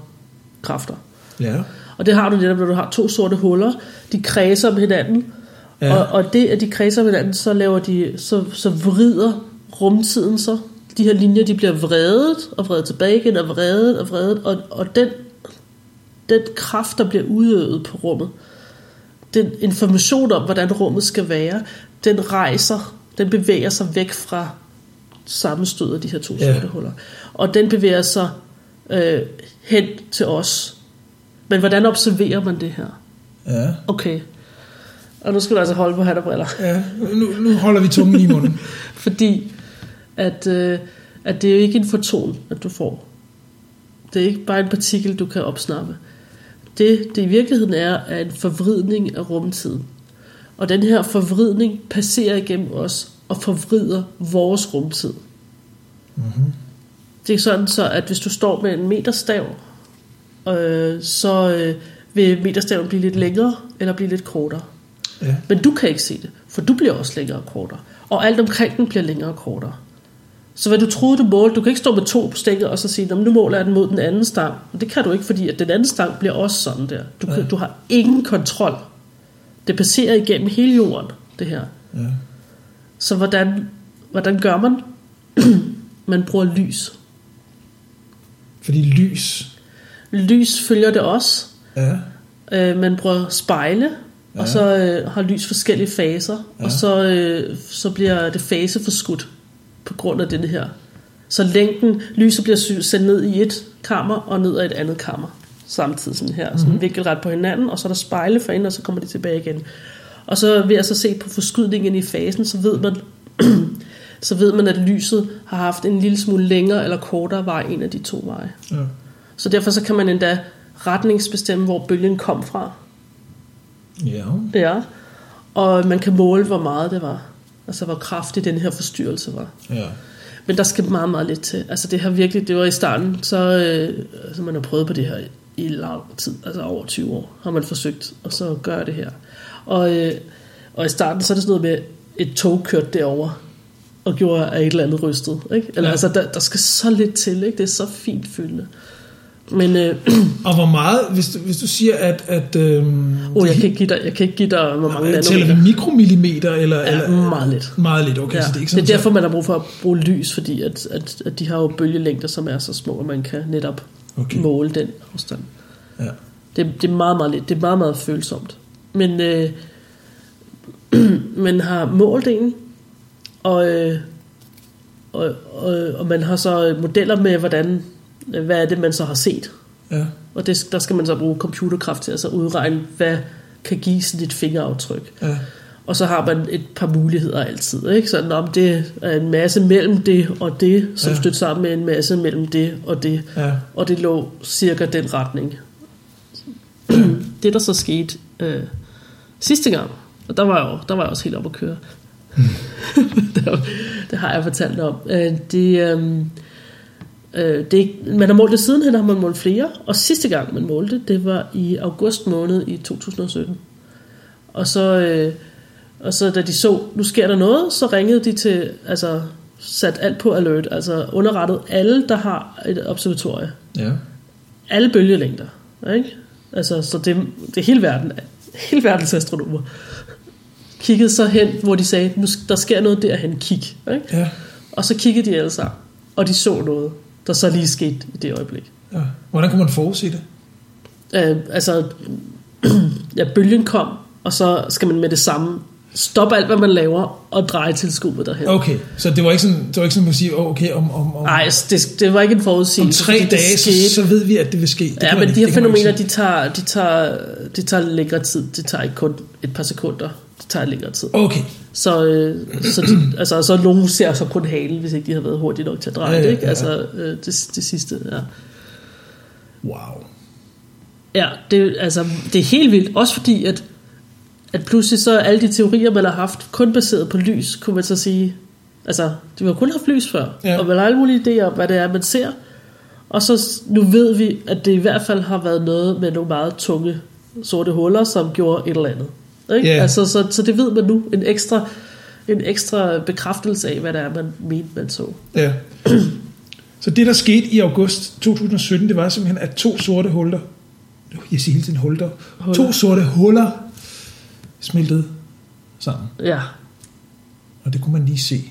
kræfter. Ja. Og det har du netop, når du har to sorte huller. De kredser om hinanden. Ja. Og, og det, at de kredser om hinanden, så, laver de, så, så vrider rumtiden så. De her linjer, de bliver vredet og vredet tilbage igen, og vredet og vredet. Og, og den, den kraft, der bliver udøvet på rummet, den information om, hvordan rummet skal være, den rejser, den bevæger sig væk fra sammenstødet af de her to Ja. sorte huller. Og den bevæger sig øh, hen til os. Men hvordan observerer man det her? Ja. Okay. Og nu skal du altså holde på hat og briller. ja. Nu, nu holder vi tungen i munden. Fordi at, øh, at det er jo ikke en foton, at du får. Det er ikke bare en partikel, du kan opsnappe. Det, det i virkeligheden er, er en forvridning af rumtiden. Og den her forvridning passerer igennem os og forvrider vores rumtid. Mm-hmm. Det er sådan så, at hvis du står med en meterstav, øh, så øh, vil meterstaven blive lidt længere eller blive lidt kortere. Ja. Men du kan ikke se det, for du bliver også længere og kortere. Og alt omkring den bliver længere og kortere. Så hvad du troede, du målte, du kan ikke stå med to stænger og så sige, "Nå, men nu måler jeg den mod den anden stang. Men det kan du ikke, fordi at den anden stang bliver også sådan der. Du, kan, du har ingen kontrol. Det passerer igennem hele jorden, det her. Ja. Så hvordan, hvordan gør man? man bruger lys. Fordi lys. Lys følger det også. Ja. Øh, man bruger spejle. ja. og så øh, har lys forskellige faser, ja. og så, øh, så bliver det faseforskudt på grund af den her. Så længden, lyset bliver sendt ned i et kammer og ned i et andet kammer samtidig sådan her, sådan mm-hmm. vinkelret på hinanden, og så er der spejle for ind, og så kommer de tilbage igen. Og så ved at så se på forskydningen i fasen, så ved man, så ved man, at lyset har haft en lille smule længere eller kortere vej en af de to veje. Ja. Så derfor så kan man endda retningsbestemme, hvor bølgen kom fra. Ja. Ja. Og man kan måle, hvor meget det var. Altså, hvor kraftig den her forstyrrelse var. Ja. Men der skal meget, meget lidt til. Altså, det har virkelig, det var i starten, så øh, altså, man har prøvet på det her i lang tid, altså over 20 år, har man forsøgt, og så gøre det her. Og, øh, og i starten, så er det sådan noget med, et tog kørte derover og gjorde af et eller andet rystet. Ikke? Eller, ja. altså, der, der skal så lidt til, ikke? det er så fint fyldende. Men, øh, og hvor meget, hvis du, hvis du siger, at... at øh, oh, jeg, kan ikke give dig, jeg kan ikke give dig, hvor mange nanometer. Tæller vi mikromillimeter? Eller, ja, eller, meget lidt. Meget lidt, okay. Ja. Så det, er ikke sådan, det er derfor, man har brug for at bruge lys, fordi at, at, at de har jo bølgelængder, som er så små, at man kan netop okay. måle den afstand. Ja. Det, det er meget, meget lidt. Det er meget, meget følsomt. Men øh, man har målt en, og, øh, og, og, og man har så modeller med, hvordan, hvad er det, man så har set. Ja. Og det, der skal man så bruge computerkraft til at så udregne, hvad kan give sådan et fingeraftryk. Ja. Og så har man et par muligheder altid. Ikke? Så om det er en masse mellem det og det, som ja. støtter sammen med en masse mellem det og det. Ja. Og det lå cirka den retning. det der så skete øh, sidste gang, og der var jeg, jo, der var jeg også helt op at køre. Mm. det, det har jeg fortalt om. Øh, det, øh, øh, det, man har målt det sidenhen, har man målt flere. Og sidste gang man målte, det var i august måned i 2017. Og så, øh, og så da de så, nu sker der noget, så ringede de til, altså sat alt på alert, altså underrettet alle, der har et observatorie. Ja. Alle bølgelængder. Ikke? Altså, så det, det er hele verden, hele verdens astronomer kiggede så hen, hvor de sagde, nu, der sker noget derhen, kig. Ikke? Ja. Og så kiggede de alle sammen, og de så noget, der så lige skete i det øjeblik. Ja. Hvordan kunne man forudse det? Øh, altså, ja, bølgen kom, og så skal man med det samme stoppe alt, hvad man laver, og dreje tilskuddet derhen. Okay, så det var ikke sådan, det var ikke sådan at sige, okay, om... om, om Nej, det, det var ikke en forudsigelse. Om tre dage, så, så ved vi, at det vil ske. Det ja, men de her fænomener, de tager, de, tager, de tager længere tid. Det tager ikke kun et par sekunder. Det tager længere tid. Okay. Så, øh, så, de, altså, så nogen ser så kun halen, hvis ikke de har været hurtige nok til at dreje Ja, det. ja, Ikke? ja. Altså, øh, det, det sidste, ja. Wow. Ja, det, altså, det er helt vildt. Også fordi, at, at pludselig så alle de teorier, man har haft, kun baseret på lys, kunne man så sige. Altså, de har kun haft lys før. Ja. Og man har alle mulige idéer om, hvad det er, man ser. Og så nu ved vi, at det i hvert fald har været noget med nogle meget tunge sorte huller, som gjorde et eller andet. Ikke? Ja. Altså, så, så det ved man nu. En ekstra, en ekstra bekræftelse af, hvad det er, man mente, man så. Ja. Så det, der skete i august 2017, det var simpelthen, at to sorte huller, jeg siger hele tiden huller, Huller. to sorte huller smeltede sammen. Ja, Og det kunne man lige se.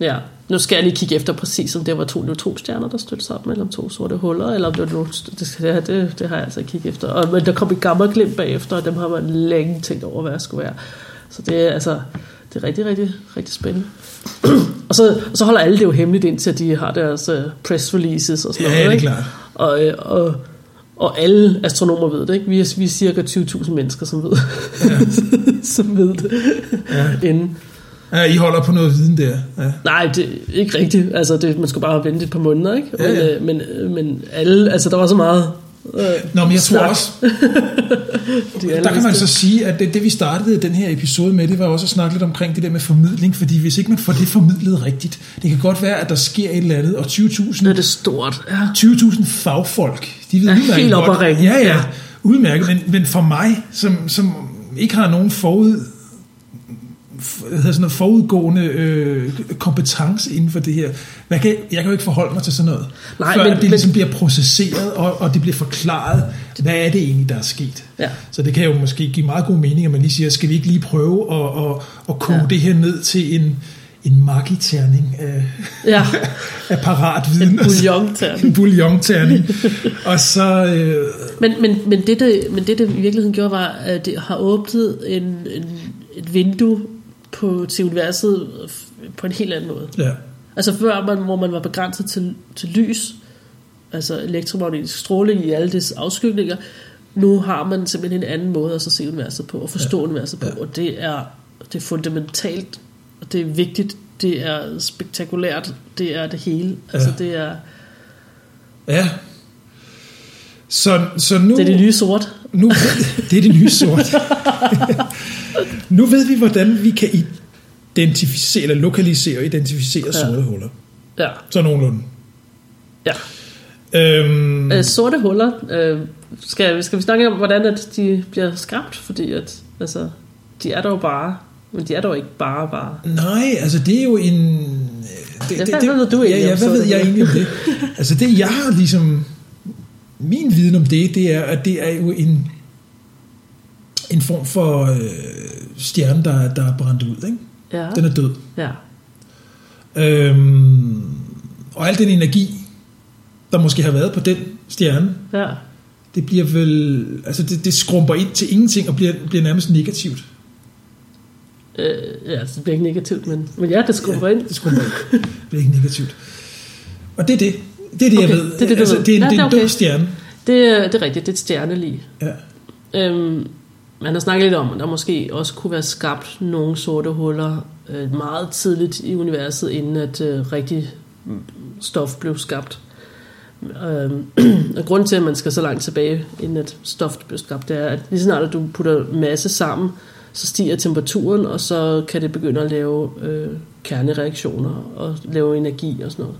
Ja, nu skal jeg lige kigge efter præcis, om det var to neutronstjerner, der stødte sammen, eller om to sorte huller, eller om det var nogle, det, det, det, det har jeg altså kigget efter. Og, men der kom et gammelt glimt bagefter, og dem har man længe tænkt over, hvad jeg skulle være. Så det er altså, det er rigtig, rigtig, rigtig spændende. og, så, og så holder alle det jo hemmeligt, indtil de har deres uh, press releases og sådan Ja, noget. det er klart. Og, øh, og, og alle astronomer ved det, ikke? Vi er, vi er cirka 20.000 mennesker, som ved, ja. som ved det Ja. inden. Ja, I holder på noget viden der. Ja. Nej, det er ikke rigtigt. Altså, det, man skulle bare vente et par måneder, ikke? Ja, ja. Men, øh, men, men alle, altså, der var så meget øh, Nå, men jeg tror snak. også, De der kan man så sige, at det, det vi startede den her episode med, det var også at snakke lidt omkring det der med formidling, fordi hvis ikke man får det formidlet rigtigt, det kan godt være, at der sker et eller andet, og 20.000 det. Er det stort, ja. 20.000 fagfolk, de ved Ja, helt op godt-. Ja, ja, udmærket, men, men for mig, som, som ikke har nogen forud, hedder sådan noget, forudgående øh, kompetence inden for det her. Hvad kan, jeg kan jo ikke forholde mig til sådan noget, Nej, før men- det men- ligesom bliver processeret, og, og det bliver forklaret, hvad er det egentlig, der er sket. Ja. Så det kan jo måske give meget god mening, at man lige siger, skal vi ikke lige prøve at, at, at koge. Ja. det her ned til en, en magiterning af, Ja, af parat viden. en bouillon-terning. en bouillon-terning. og så... Øh, Men, men, men, det, det, men det, det i virkeligheden gjorde, var, at det har åbnet en, en, et vindue på, til universet på en helt anden måde. ja, Altså før, man, hvor man var begrænset til, til lys, altså elektromagnetisk stråling i alle dets afskygninger, nu har man simpelthen en anden måde at så se universet på, og forstå ja. universet på, Ja. og det er, det er fundamentalt, og det er vigtigt, det er spektakulært, det er det hele. Altså Ja. det er, ja. Så, så nu... det er det nye sort. Nu, det er det nye sort. nu ved vi, hvordan vi kan identificere, eller lokalisere og identificere ja. sorte huller. Ja, Så nogenlunde. ja. Øhm, Øh, sorte huller, øh, skal, skal vi snakke om, hvordan at de bliver skabt? Fordi at, altså, de er dog bare, men de er dog ikke bare bare. nej, altså det er jo en... Det, Ja, hvad ved du egentlig ja, ja, hvad ved jeg egentlig om det? Altså det, jeg har ligesom... Min viden om det, det er, at det er jo en, en form for øh, stjerne, der, der er brændt ud. Ikke? Ja, Den er død. ja, Øhm, og al den energi, der måske har været på den stjerne, ja. det bliver vel, altså det, det skrumper ind til ingenting og bliver, bliver nærmest negativt. Øh, ja, altså, det bliver ikke negativt, men, men ja, det skubber ja. ind. Det skrumper ind. Det bliver ikke negativt. Og det er det. Det er det, Okay, jeg ved. det er det, du altså, ved. det er en, Ja, det er en okay. stjerne. Det, det er rigtigt, det er et stjernelige. Ja. Øhm, man har snakket lidt om, at der måske også kunne være skabt nogle sorte huller øh, meget tidligt i universet, inden at øh, rigtig stof blev skabt. Øh, og grunden til, at man skal så langt tilbage, inden at stof blev skabt, det er, at lige snart at du putter masse sammen, så stiger temperaturen, og så kan det begynde at lave øh, kernereaktioner og lave energi og sådan noget.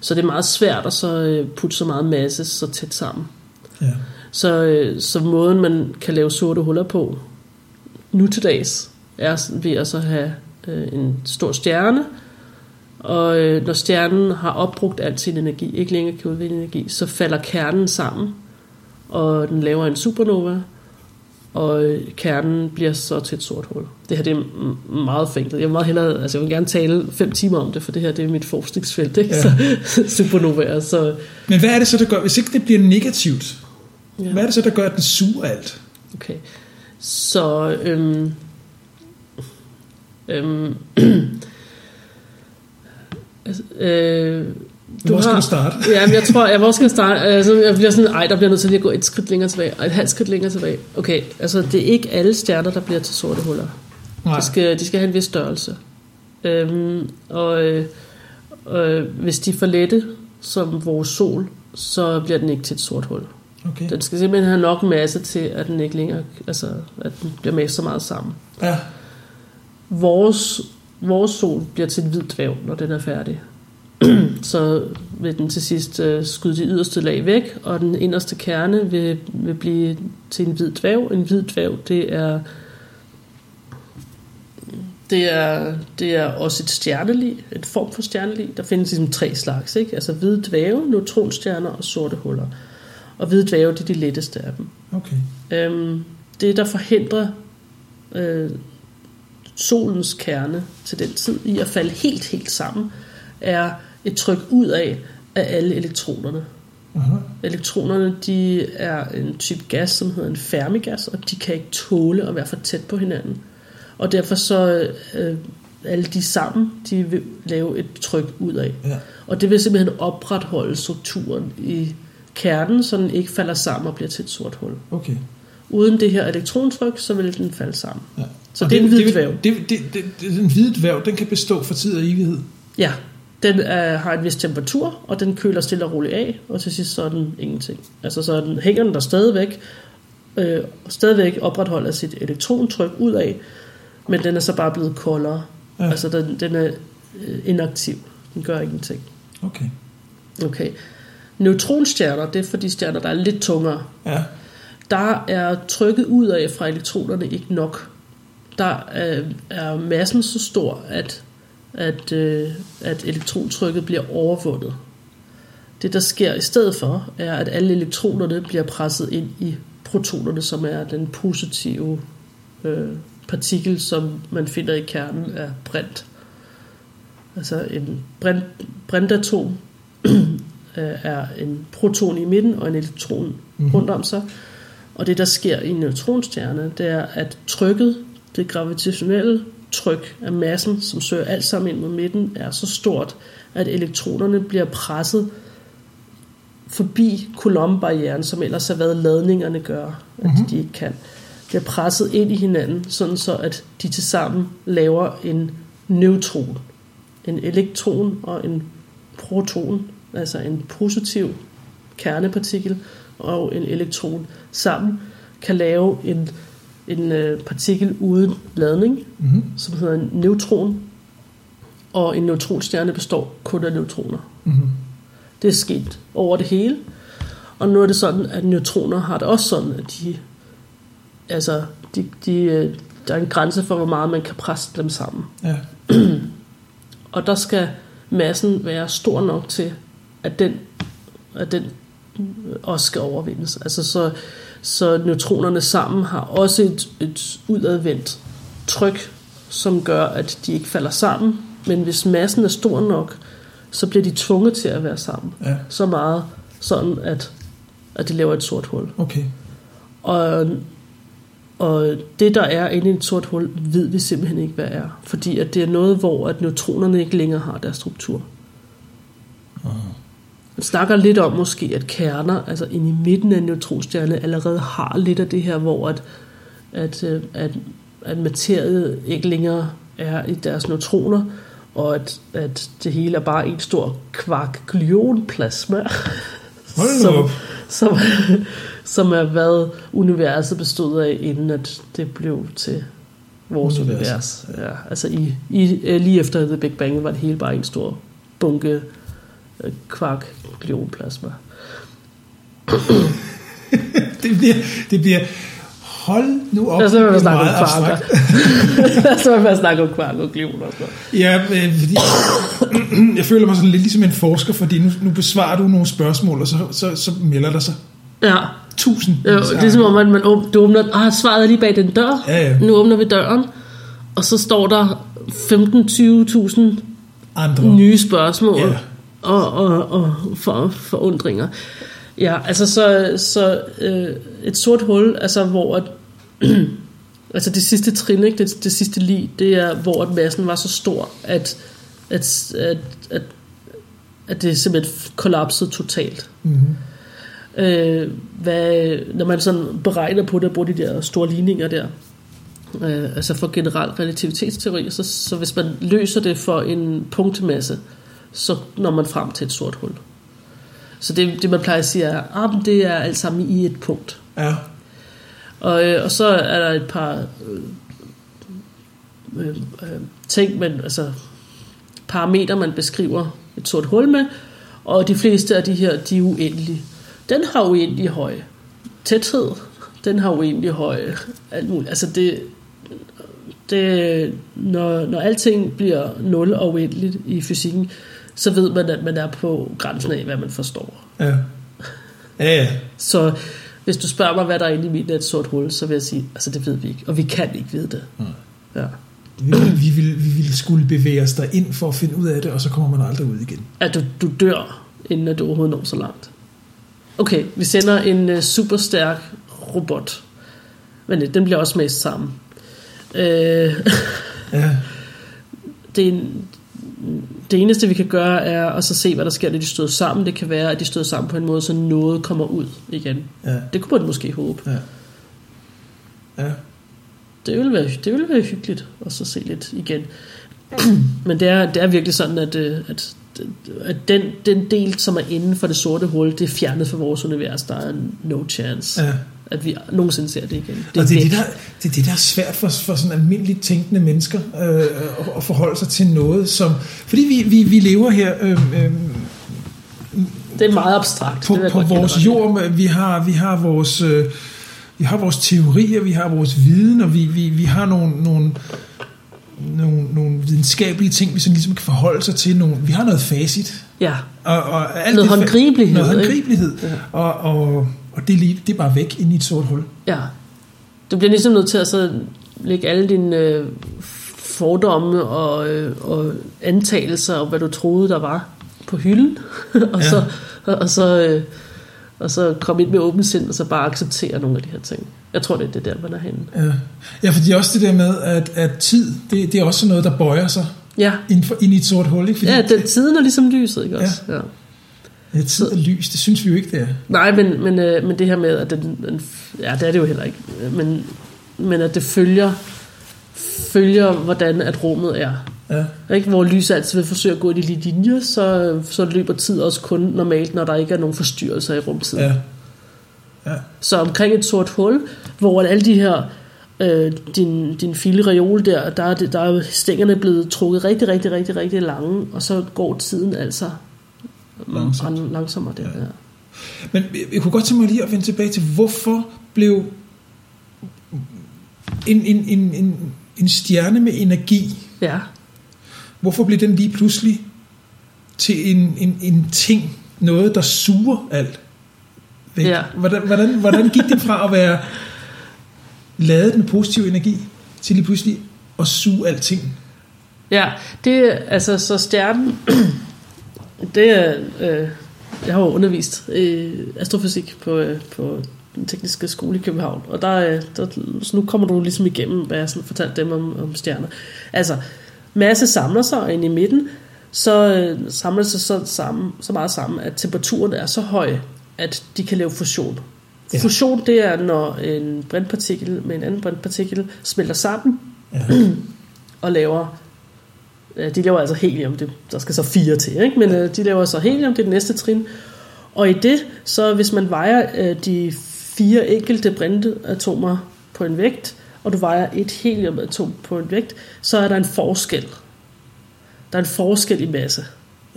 Så det er meget svært at så øh, putte så meget masse så tæt sammen. ja. Så, øh, så måden, man kan lave sorte huller på nu til dags, er ved at så have øh, en stor stjerne, og øh, når stjernen har opbrugt al sin energi, ikke længere kan udvinde energi, så falder kernen sammen, og den laver en supernova, og øh, kernen bliver så til et sort hul. Det her det er meget fænglet. Jeg vil meget hellere, altså jeg vil gerne tale fem timer om det, for det her det er mit forskningsfelt, ikke? Ja. Så supernovaer, så Men hvad er det så, der gør, hvis ikke det bliver negativt, ja. hvad er det så, der gør, at den suger alt? Okay. Så, øhm, øhm, altså, øh, Hvor skal du starte? Ja, men jeg tror, jeg hvor skal jeg starte? Altså, jeg bliver sådan, ej, der bliver nødt til lige at gå et skridt længere tilbage, og et halvt skridt længere tilbage. Okay, altså det er ikke alle stjerner, der bliver til sorte huller. Nej. De skal, de skal have en vis størrelse. Øhm, og øh, øh, hvis de er for lette, som vores sol, så bliver den ikke til et sort hul. Okay. Den skal simpelthen have nok masse til, at den ikke længere, altså at den bliver med så meget sammen. Ja. Vores, vores sol bliver til en hvid dværg, når den er færdig. så vil den til sidst øh, skyde de yderste lag væk, og den inderste kerne vil, vil blive til en hvid dværg. En hvid dværg, det er det er, det er også et stjernelig, et form for stjernelig. Der findes ligesom tre slags, ikke? Altså hvide dvæve, neutronstjerner og sorte huller. Og hvide dvæve, det er de letteste af dem. Okay. Øhm, det, der forhindrer øh, solens kerne til den tid i at falde helt, helt sammen, er et tryk ud af af alle elektronerne. Aha. Elektronerne de er en type gas, som hedder en fermigas, og de kan ikke tåle at være for tæt på hinanden. Og derfor så øh, alle de sammen, de vil lave et tryk ud af. Ja. Og det vil simpelthen opretholde strukturen i kernen, så den ikke falder sammen og bliver til et sort hul. Okay. Uden det her elektrontryk, så vil den falde sammen. Ja. Så Og det er en hvid det, dværg. Det, det, det, det, den hvide dværg, den kan bestå for tid og evighed. Ja, den er, har en vis temperatur, og den køler stille og roligt af, og til sidst så er den ingenting. Altså så den, hænger den der stadigvæk, øh, stadigvæk opretholder sit elektrontryk ud af, men den er så bare blevet koldere. Ja. Ja. Altså den, den er øh, inaktiv. Den gør ingenting. Okay. Okay. Neutronstjerner, det er for de stjerner, der er lidt tungere. Ja. der er trykket ud af fra elektronerne ikke nok. Der er, er massen så stor, at, at, øh, at elektrontrykket bliver overvundet. Det, der sker i stedet for, er, at alle elektronerne bliver presset ind i protonerne, som er den positive øh, partikel, som man finder i kernen af brint. Altså en brint, brintatom øh, er en proton i midten og en elektron mm-hmm. rundt om sig. Og det, der sker i en neutronstjerne, det er, at trykket, det gravitationelle tryk af massen, som søger alt sammen ind mod midten, er så stort, at elektronerne bliver presset forbi Coulomb-barrieren, som ellers er hvad ladningerne gør, at mm-hmm. de ikke kan. Bliver presset ind i hinanden, sådan så at de til sammen laver en neutron. En elektron og en proton, altså en positiv kernepartikel og en elektron sammen kan lave en, en øh, partikel uden ladning, mm-hmm. som hedder en neutron, og en neutronstjerne består kun af neutroner. Mm-hmm. Det er sket over det hele, og nu er det sådan, at neutroner har det også sådan, at de, altså, de, de, øh, der er en grænse for, hvor meget man kan presse dem sammen. Ja. og der skal massen være stor nok til, at den, at den også skal overvindes. Altså så, så neutronerne sammen har også et, et udadvendt tryk, som gør, at de ikke falder sammen. Men hvis massen er stor nok, så bliver de tvunget til at være sammen. Ja. Så meget, sådan at, at de laver et sort hul. Okay. Og, og det, der er inde i et sort hul, ved vi simpelthen ikke, hvad er. Fordi at det er noget, hvor at neutronerne ikke længere har deres struktur. Uh. Man snakker lidt om måske, at kerner, altså inde i midten af en neutronstjerne, allerede har lidt af det her, hvor at, at, øh, at, at materiet ikke længere er i deres neutroner, og at, at det hele er bare en stor kvark glionplasma, som, som, som er hvad universet bestod af, inden at det blev til vores univers. univers. Ja, altså i, i, lige efter The Big Bang var det hele bare en stor bunke øh, kvark glionplasma. det, bliver, det bliver hold nu op. Lad os være snakke om kvark. Lad os være snakke om kvark og glion og Ja, øh, fordi jeg føler mig sådan lidt ligesom en forsker, fordi nu, nu besvarer du nogle spørgsmål, og så, så, så melder der sig Ja. Tusind. Jo, det er som om, at man du åbner, ah, svaret er lige bag den dør. Ja, ja. Nu åbner vi døren, og så står der 15-20.000 Andre. nye spørgsmål Ja. Og, og, og for, forundringer. Ja, altså så, så øh, et sort hul, altså hvor at, altså det sidste trin, ikke, det, det sidste lig, det er hvor at massen var så stor, at, at, at, at, at det simpelthen kollapsede totalt. Mm-hmm. Øh, hvad, når man sådan beregner på det og bruger de der store ligninger der, øh, altså for generel relativitetsteori, så, så hvis man løser det for en punktmasse, så når man frem til et sort hul. Så det, det man plejer at sige er, ah, men det er alt sammen i et punkt. Ja. Og, øh, og så er der et par øh, øh, øh, ting, men, altså parametre, man beskriver et sort hul med, og de fleste af de her, de er uendelige. Den har uendelig høj tæthed, den har uendelig høj alt muligt. Altså det, det når, når alting bliver nul og uendeligt i fysikken, så ved man, at man er på grænsen af, hvad man forstår. Ja. Ja, ja. Så hvis du spørger mig, hvad der er inde i midten af et sort hul, så vil jeg sige, altså det ved vi ikke, og vi kan ikke vide det. Ja. Vi vil, vi, vil, vi vil skulle bevæge os ind for at finde ud af det, og så kommer man aldrig ud igen. At du, du dør, inden at du overhovedet når så langt. Okay, vi sender en uh, super stærk robot. Men øh, den bliver også mest sammen. Øh, Ja. det, er en, det eneste vi kan gøre er at så se hvad der sker når de støder sammen Det kan være at de støder sammen på en måde Så noget kommer ud igen Ja. Det kunne man måske håbe Ja. Ja. Det ville være, det ville være hyggeligt At så se lidt igen Men det er, det er virkelig sådan at, øh, at, at den, den del Som er inden for det sorte hul Det er fjernet fra vores univers Der er no chance Ja. At vi nogensinde ser det igen Det og det er det, der, det er det, der er svært for, for sådan almindeligt tænkende mennesker øh, at, at forholde sig til noget, som... Fordi vi, vi, vi lever her øh, øh, det er meget abstrakt på, det på vores jord. Vi har, vi har vores... Øh, vi har vores teorier, vi har vores viden, og vi, vi, vi har nogle, nogle, nogle, nogle videnskabelige ting, vi sådan ligesom kan forholde sig til. Nogle, vi har noget facit. Ja, Og, og alt Noget det håndgribelighed, Noget ikke? håndgribelighed. Ja. Og, og, og det, er lige, det er bare væk ind i et sort hul. Ja. Du bliver ligesom nødt til at så lægge alle dine øh, fordomme og, øh, og antagelser og hvad du troede, der var på hylden, og, Ja. så, og, og så, øh, og så komme ind med åbent sind, og så bare acceptere nogle af de her ting. Jeg tror, det er det der, man er henne. Ja, ja fordi også det der med, at, at tid, det, det er også noget, der bøjer sig Ja, ind, for, ind i et sort hul. Ikke? Fordi ja den tiden er ligesom lyset, ikke også? Ja. ja, tid er lys, det synes vi jo ikke, det er. Nej, men, men, øh, men det her med, at den, den, ja, det er det jo heller ikke, men, men at det følger, følger, hvordan at rummet er. Ja, Ikke? Hvor lys altid vil forsøge at gå i de lige linjer, så, så løber tid også kun normalt, når der ikke er nogen forstyrrelser i rumtiden. ja, ja, Så omkring et sort hul, hvor alle de her, øh, din, din file reol der, der er, det, der er stængerne blevet trukket rigtig, rigtig, rigtig, rigtig lange, og så går tiden altså Langsomt. ran- langsommere der. Ja. Men jeg- kunne godt tænke mig lige at vende tilbage til, hvorfor blev en, en, en, en, en stjerne med energi, ja. hvorfor blev den lige pludselig til en, en, en ting, noget, der suger alt væk? Ja. Hvordan, hvordan, hvordan gik det fra at være ladet med positiv energi, til lige pludselig at suge alting? Ja, det er altså så stjernen, det er, øh, jeg har jo undervist øh, astrofysik på, øh, på den tekniske skole i København, og der, øh, der, så nu kommer du ligesom igennem, hvad jeg sådan fortalte dem om, om stjerner. Altså, masse samler sig, og inde i midten, så øh, samler sig så, sammen, så meget sammen, at temperaturen er så høj, at de kan lave fusion. Ja. Fusion, det er, når en brintpartikel med en anden brintpartikel smelter sammen, Ja. og laver de laver altså helium, det, der skal så fire til, ikke? men øh, de laver så helium, det er det næste trin. Og i det, så hvis man vejer øh, de fire enkelte brintatomer på en vægt, og du vejer et heliumatom på en vægt, så er der en forskel. Der er en forskel i masse.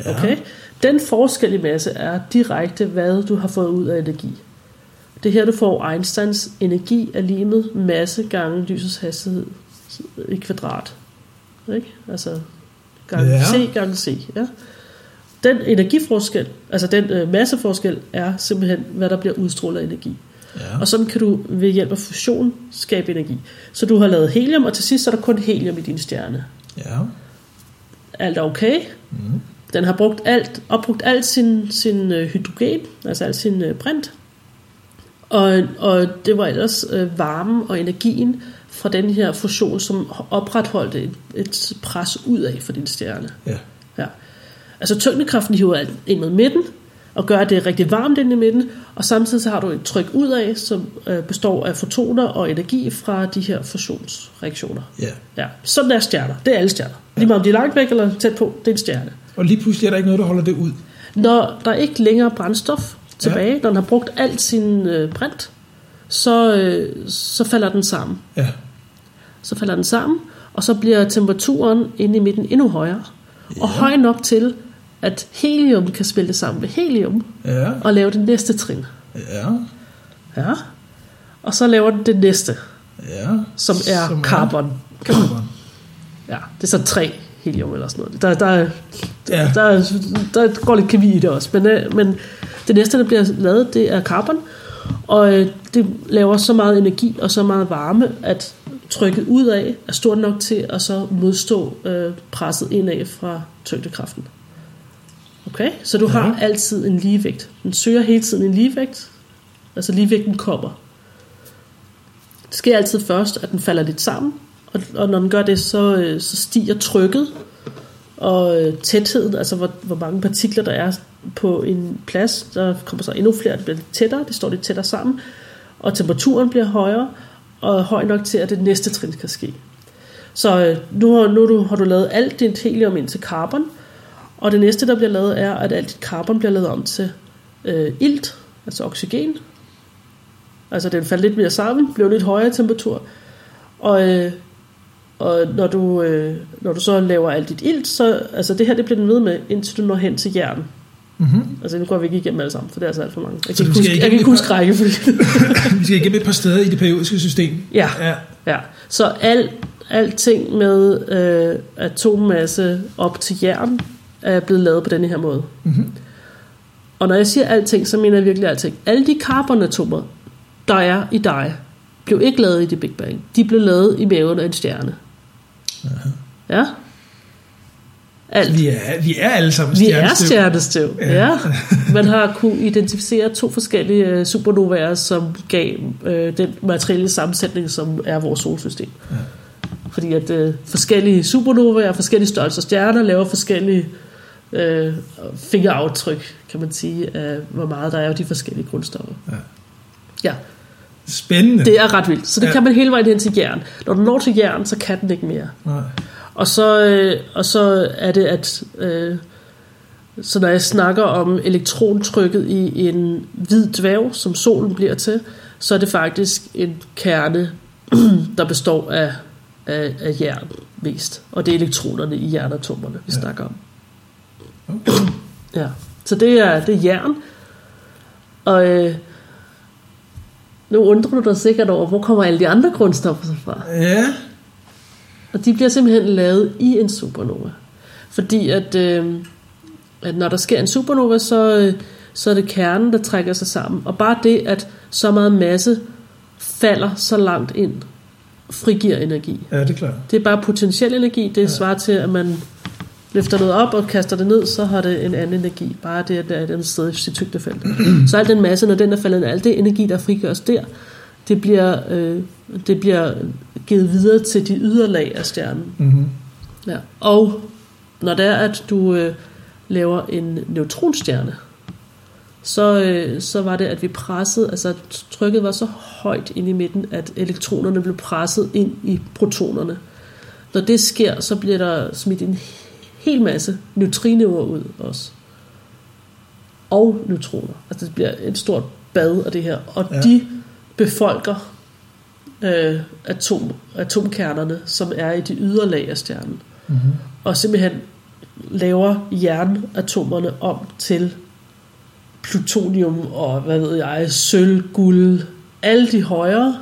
Ja. Okay? Den forskel i masse er direkte, hvad du har fået ud af energi. Det er her, du får Einsteins energi er limet masse gange lysets hastighed i kvadrat. Ikke? Altså gange Ja. C gange C. Ja. Den energiforskel, altså den øh, masseforskel, er simpelthen, hvad der bliver udstrålet af energi. Ja. Og sådan kan du ved hjælp af fusion skabe energi. Så du har lavet helium, og til sidst er der kun helium i din stjerne. ja. Alt er okay. Mm. Den har brugt alt, opbrugt alt sin, sin øh, hydrogen, altså alt sin øh, brint. Og, og det var ellers øh, varmen og energien fra den her fusion, som opretholdte et, et pres ud af for din stjerne. Ja. Ja. Altså tyngdekraften hiver ind mod midten, og gør, det er rigtig varmt inde i midten, og samtidig så har du et tryk ud af, som øh, består af fotoner og energi fra de her fusionsreaktioner. ja. Ja, sådan er stjerner. Det er alle stjerner. Lige meget om de er langt væk eller tæt på, det er en stjerne. Og lige pludselig er der ikke noget, der holder det ud. Når der ikke længere er brændstof tilbage, ja. når den har brugt alt sin øh, brint, så, øh, så falder den sammen. Ja. Så falder den sammen, og så bliver temperaturen inde i midten endnu højere. Og høj nok til, at helium kan smelte sammen med helium Ja. og lave det næste trin. Ja. Ja. Og så laver den det næste, Ja. som er Som er- carbon. Carbon. Ja, det er så tre helium eller sådan noget. Der, der, Ja. der, der går lidt kemi i det også. Men, øh, men det næste, der bliver lavet, det er carbon. Og øh, det laver så meget energi og så meget varme, at trykket ud af er stort nok til at så modstå øh, presset indad fra tyngdekraften. Okay? Så du Ja. har altid en ligevægt. Den søger hele tiden en ligevægt. Altså ligevægten kommer. Det sker altid først, at den falder lidt sammen. Og, og når den gør det, så, øh, så stiger trykket og øh, tætheden, altså hvor, hvor mange partikler der er på en plads. Der kommer så endnu flere, det bliver lidt tættere, det står lidt tættere sammen. Og temperaturen bliver højere, og høj nok til, at det næste trin kan ske. Så øh, nu, har, nu har du, har du lavet alt dit helium ind til carbon, og det næste, der bliver lavet, er, at alt dit carbon bliver lavet om til øh, ilt, altså oxygen. Altså den falder lidt mere sammen, bliver lidt højere temperatur. Og, øh, og når, du, øh, når du så laver alt dit ilt, så altså det her det bliver den ved med, indtil du når hen til jern. Mm-hmm. Altså nu går vi ikke igennem alle sammen, for det er altså alt for mange. Jeg kan ikke huske, jeg kan ikke huske række, fordi... Vi skal igennem et par steder i det periodiske system. ja. Ja. Ja, så al, alting med øh, atommasse op til jern er blevet lavet på denne her måde. Mm-hmm. Og når jeg siger alting, så mener jeg virkelig alting. Alle de carbonatomer, der er i dig, blev ikke lavet i det Big Bang. De blev lavet i maven af en stjerne. Ja. Alt. Vi er, vi er alle sammen Vi er stjernestøv. stjernestøv, Ja. ja. Man har kunne identificere to forskellige øh, supernovaer, som gav øh, den materielle sammensætning, som er vores solsystem. Ja. Fordi at øh, forskellige supernovaer, forskellige størrelser stjerner, laver forskellige øh, fingeraftryk, kan man sige, af hvor meget der er af de forskellige grundstoffer. Ja. Ja, Spændende. det er ret vildt. Så det Ja. kan man hele vejen hen til jern. Når du når til jern, så kan den ikke mere. Nej. Og så, øh, og så er det, at øh, så når jeg snakker om elektrontrykket i en hvid dværg, som solen bliver til, så er det faktisk en kerne, der består af, af, af jern mest. Og det er elektronerne i jernatomerne, vi ja. snakker om. Okay. Ja. Så det er, det er jern. Og øh, nu undrer du dig sikkert over, hvor kommer alle de andre grundstoffer så fra? Ja. Og de bliver simpelthen lavet i en supernova. Fordi at, øh, at når der sker en supernova, så, øh, så er det kernen, der trækker sig sammen. Og bare det, at så meget masse falder så langt ind, frigiver energi. ja, det er klart. Det er bare potentiel energi. Det svarer til, at man løfter noget op og kaster det ned, så har det en anden energi. Bare det, at det er et andet sted i sit tyngdefelt. så al den masse, når den er faldet al det energi, der frigøres der, det bliver, øh, det bliver givet videre til de yderlag af stjernen. Mm-hmm. Ja. Og når det er, at du øh, laver en neutronstjerne, så, øh, så var det, at vi pressede, altså trykket var så højt ind i midten, at elektronerne blev presset ind i protonerne. Når det sker, så bliver der smidt en hel masse neutrinoer ud også. Og neutroner. Altså det bliver et stort bad af det her. Og Ja. de befolker øh, atom, atomkernerne, som er i de ydre lag af stjernen. Mm-hmm. Og simpelthen laver jernatomerne om til plutonium og hvad ved jeg, sølv, guld, alle de højere,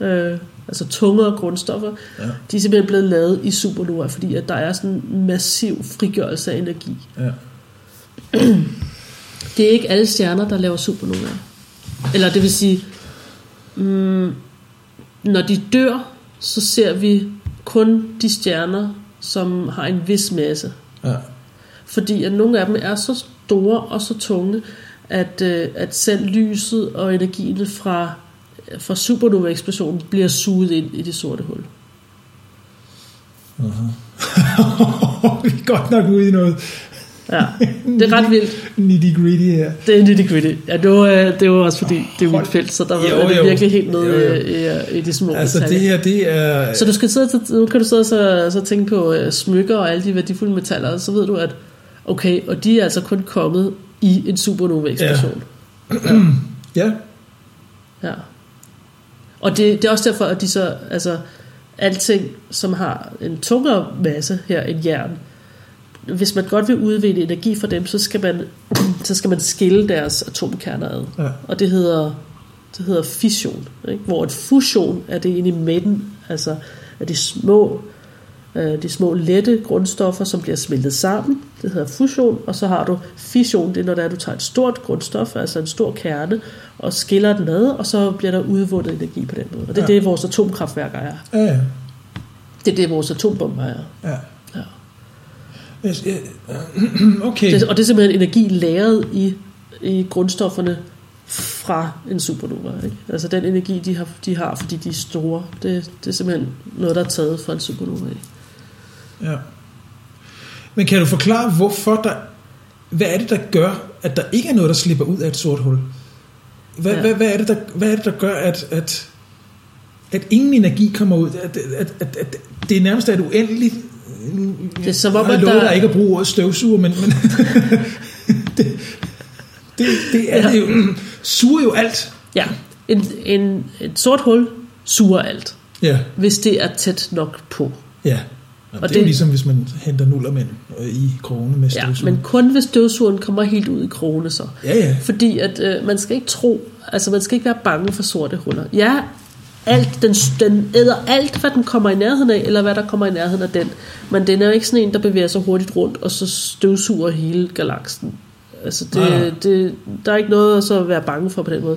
øh, altså tungere grundstoffer, Ja. de er simpelthen blevet lavet i supernova, fordi at der er sådan en massiv frigørelse af energi. Ja. Det er ikke alle stjerner, der laver supernova. Eller det vil sige, mm, når de dør, så ser vi kun de stjerner, som har en vis masse. Ja. Fordi at nogle af dem er så store og så tunge, at, øh, at selv lyset og energien fra, fra supernova-eksplosionen bliver suget ind i det sorte hul. Vi er godt nok ude i noget Ja, det er ret vildt. nitty gritty her. Det er nitty gritty. Ja, det var, øh, det var også fordi, det er mit felt, så der var Jo, er det jo. virkelig helt nede Jo, jo. i, i, i de små Altså det detaljer. her, det er... Så du skal sidde, nu kan du sidde og så, så tænke på øh, smykker og alle de værdifulde metaller, og så ved du, at okay, og de er altså kun kommet i en supernova-eksplosion. Ja, Ja. Og det, det er også derfor, at de så, altså, alting, som har en tungere masse her end jern, hvis man godt vil udvinde energi fra dem, så skal man, så skal man skille deres atomkerner ad. ja, Og det hedder, det hedder fission. Ikke? Hvor et fusion er det inde i midten, altså af de små, øh, de små lette grundstoffer, som bliver smeltet sammen. Det hedder fusion. Og så har du fission, det er når det er, du tager et stort grundstof, altså en stor kerne, og skiller den ad, og så bliver der udvundet energi på den måde. Og det er Ja. det, vores atomkraftværker er. ja, ja. Det er det, vores atombomber er. ja. Ja. Okay. Det, og det er simpelthen energi lagret i, i grundstofferne fra en supernova. Ikke? Altså den energi, de har, de har, fordi de er store, det, det er simpelthen noget, der er taget fra en supernova. Ikke? Ja. Men kan du forklare, hvorfor der... Hvad er det, der gør, at der ikke er noget, der slipper ud af et sort hul? Hvad, ja. Hvad, hvad, er, det, der, hvad er det, der gør, at, at, at ingen energi kommer ud? At, at, at, at det er nærmest et uendeligt... Det er som om, jeg at der- dig ikke at bruge ordet støvsuger, men, men det, det, det er Ja. det jo, suger jo alt. Ja, en, en, et sort hul suger alt, Ja, hvis det er tæt nok på. ja. Og, Og det, er jo ligesom, hvis man henter nullermænd øh, i krone med Ja, støvsuger. men kun hvis støvsugeren kommer helt ud i krone så. ja, ja. Fordi at øh, man skal ikke tro, altså man skal ikke være bange for sorte huller. Ja, alt, den, den æder alt, hvad den kommer i nærheden af, eller hvad der kommer i nærheden af den. Men den er jo ikke sådan en, der bevæger sig hurtigt rundt, og så støvsuger hele galaksen. Altså det, nej. det, der er ikke noget at så være bange for på den måde.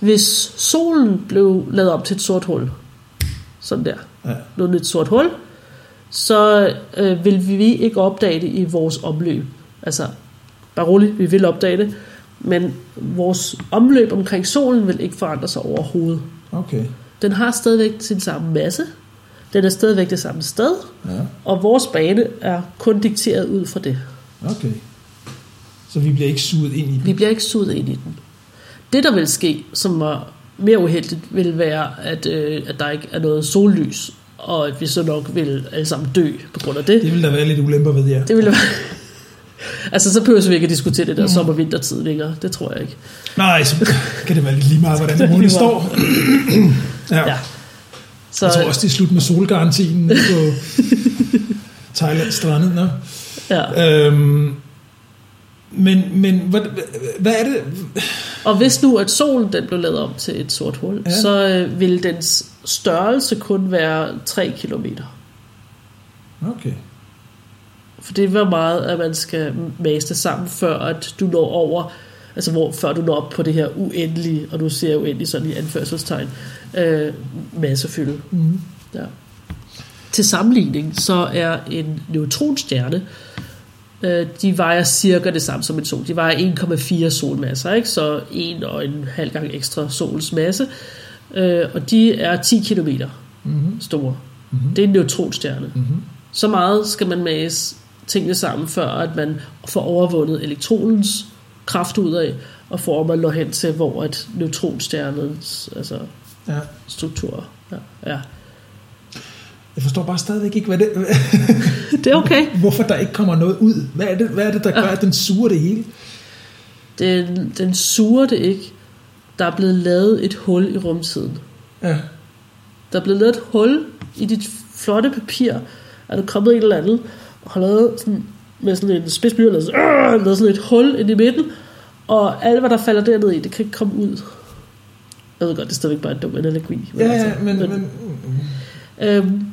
Hvis solen blev lavet om til et sort hul, sådan der, ja. noget nyt sort hul, så øh, vil vi ikke opdage det i vores omløb. Altså, bare roligt, vi vil opdage det, men vores omløb omkring solen vil ikke forandre sig overhovedet. Okay. Den har stadigvæk sin samme masse, den er stadigvæk det samme sted, Ja, og vores bane er kun dikteret ud fra det. okay. Så vi bliver ikke suget ind i Vi det. bliver ikke suget ind i den. Det, der vil ske, som var mere uheldigt, vil være, at, øh, at der ikke er noget sollys, og at vi så nok vil alle sammen dø på grund af det. Det vil der være lidt ulemper ved, ja. Det ville være... altså, så behøver vi ikke at diskutere det der sommer-vintertid længere. Det tror jeg ikke. Nej, så kan det være lidt lige meget, hvordan månen står. ja. Ja. Så, Jeg tror også, det er slut med solgarantien på Thailands strande. Nå. ja. Øhm, men, men hvad, hvad er det? Og hvis nu, at solen den blev lavet om til et sort hul, Ja. så øh, vil dens størrelse kun være 3 kilometer. Okay. For det var meget, at man skal mase det sammen, før at du når over, altså hvor, før du når op på det her uendelige, og du ser uendelig sådan i anførselstegn, øh, massefylde. Mm. Ja. Til sammenligning, så er en neutronstjerne, øh, de vejer cirka det samme som en sol. De vejer 1,4 solmasser, ikke? så en og en halv gang ekstra solens masse. Øh, og de er 10 kilometer Mm-hmm. store. Mhm. Det er en neutronstjerne. Mm-hmm. Så meget skal man mase tingene sammen, før at man får overvundet elektronens kraft ud af, og får man når hen til, hvor at neutronstjernens altså, Ja. struktur ja, ja. Jeg forstår bare stadigvæk ikke, hvad det, Det er okay. hvorfor der ikke kommer noget ud. Hvad er det, hvad er det der gør, at den suger det hele? Den, den suger det ikke. Der er blevet lavet et hul i rumtiden. Ja. Der er blevet lavet et hul i dit flotte papir. Er der kommet en eller anden og har lavet sådan, med sådan en spidsblyant, lavet, sådan, øh, lavet sådan et hul ind i midten, og alt, hvad der falder derned i, det kan ikke komme ud. Jeg ved godt, det er stadigvæk bare en dum analogi. Ja, ja, altså, men, men, Øhm,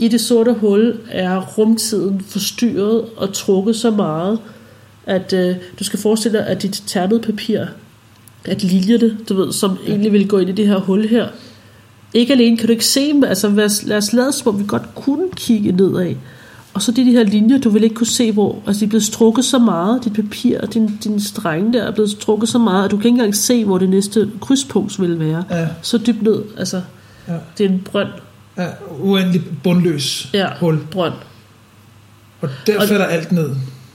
I det sorte hul er rumtiden forstyrret og trukket så meget, at øh, du skal forestille dig, at dit ternede papir, at linjerne, du ved, som egentlig vil gå ind i det her hul her, ikke alene kan du ikke se dem, altså lad os, lad os lade som om vi godt kunne kigge nedad. Og så de, de her linjer, du vil ikke kunne se, hvor altså de er blevet strukket så meget, dit papir og din, din strenge der er blevet strukket så meget, at du kan ikke engang se, hvor det næste krydspunkt vil være. ja, Så dybt ned, altså. Ja, det er en brønd, ja, uendelig bundløs Ja, hul. brønd. Og der Og- falder alt ned.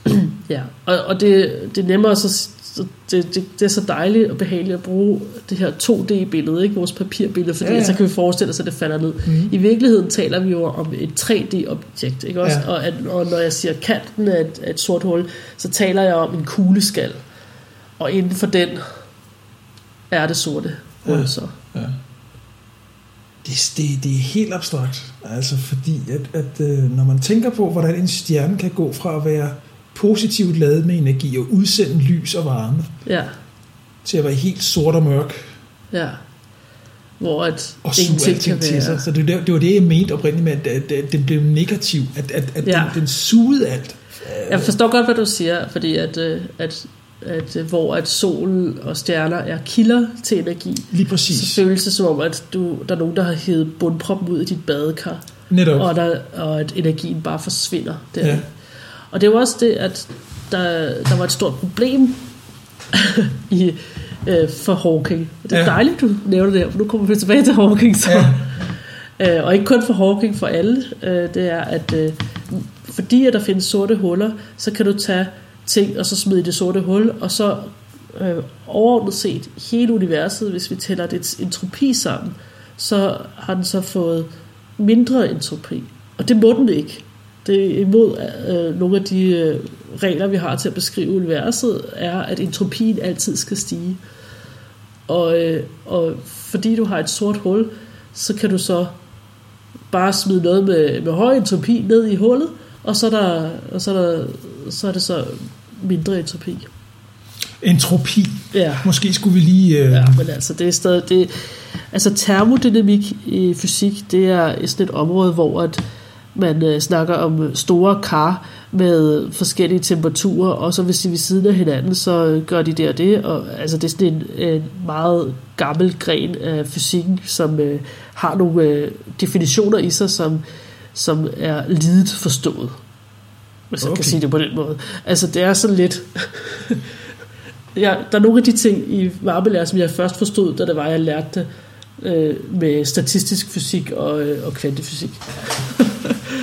Ja, og, og det, det er nemmere så, så det, det, det er så dejligt og behageligt at bruge det her 2D-billede, ikke vores papirbillede, fordi Ja, ja, så kan vi forestille os, at det falder ned. Mhm. I virkeligheden taler vi jo om et 3D-objekt, ikke også? Ja. Og, at, og når jeg siger kanten af et, af et sort hul, så taler jeg om en kugleskal. Og inden for den er det sorte hul Ja. så. Ja. Det, det, det er helt abstrakt, altså fordi at, at øh, når man tænker på, hvordan en stjerne kan gå fra at være positivt ladet med energi og udsende lys og varme, Ja, til at være helt sort og mørk ja. Hvor at og suge alting kan til sig. Så det, det var det, jeg mente oprindeligt med, at, at, at den blev negativ, at, at, at Ja. den, den sugede alt. Jeg forstår godt, hvad du siger, fordi at, øh, at, at øh, hvor at sol og stjerner er kilder til energi, Lige præcis. så føles det som om, at du, der er nogen, der har hævet bundproppen ud i dit badekar, Netop. og, der, og at energien bare forsvinder der. Ja. Og det er jo også det, at der, der var et stort problem i, øh, for Hawking. Det er Ja. ja. dejligt, du nævner det her, for nu kommer vi tilbage til Hawking. Så. Ja. Øh, og ikke kun for Hawking, for alle. Øh, det er, at øh, fordi at der findes sorte huller, så kan du tage ting og så smide i det sorte hul, og så øh, overordnet set hele universet, hvis vi tæller dets entropi sammen, så har den så fået mindre entropi. Og det må den ikke. Det er imod øh, nogle af de øh, regler, vi har til at beskrive universet, er, at entropien altid skal stige. Og, øh, og fordi du har et sort hul, så kan du så bare smide noget med, med høj entropi ned i hullet, og så er, der, og så er, der, så er det så mindre entropi. Entropi. Ja. Måske skulle vi lige... Øh, Ja, men altså det er stadig det, altså termodynamik i fysik, det er sådan et område, hvor at man øh, snakker om store kar med forskellige temperaturer, og så hvis de er ved siden af hinanden, så gør de det og det, og altså det er sådan en, en meget gammel gren af fysikken, som øh, har nogle øh, definitioner i sig, som som er lidet forstået. Hvis jeg Okay. kan sige det på den måde. Altså, det er sådan lidt... ja, der er nogle af de ting i varmelære, som jeg først forstod, da det var, jeg lærte det øh, med statistisk fysik og, øh, og kvantefysik.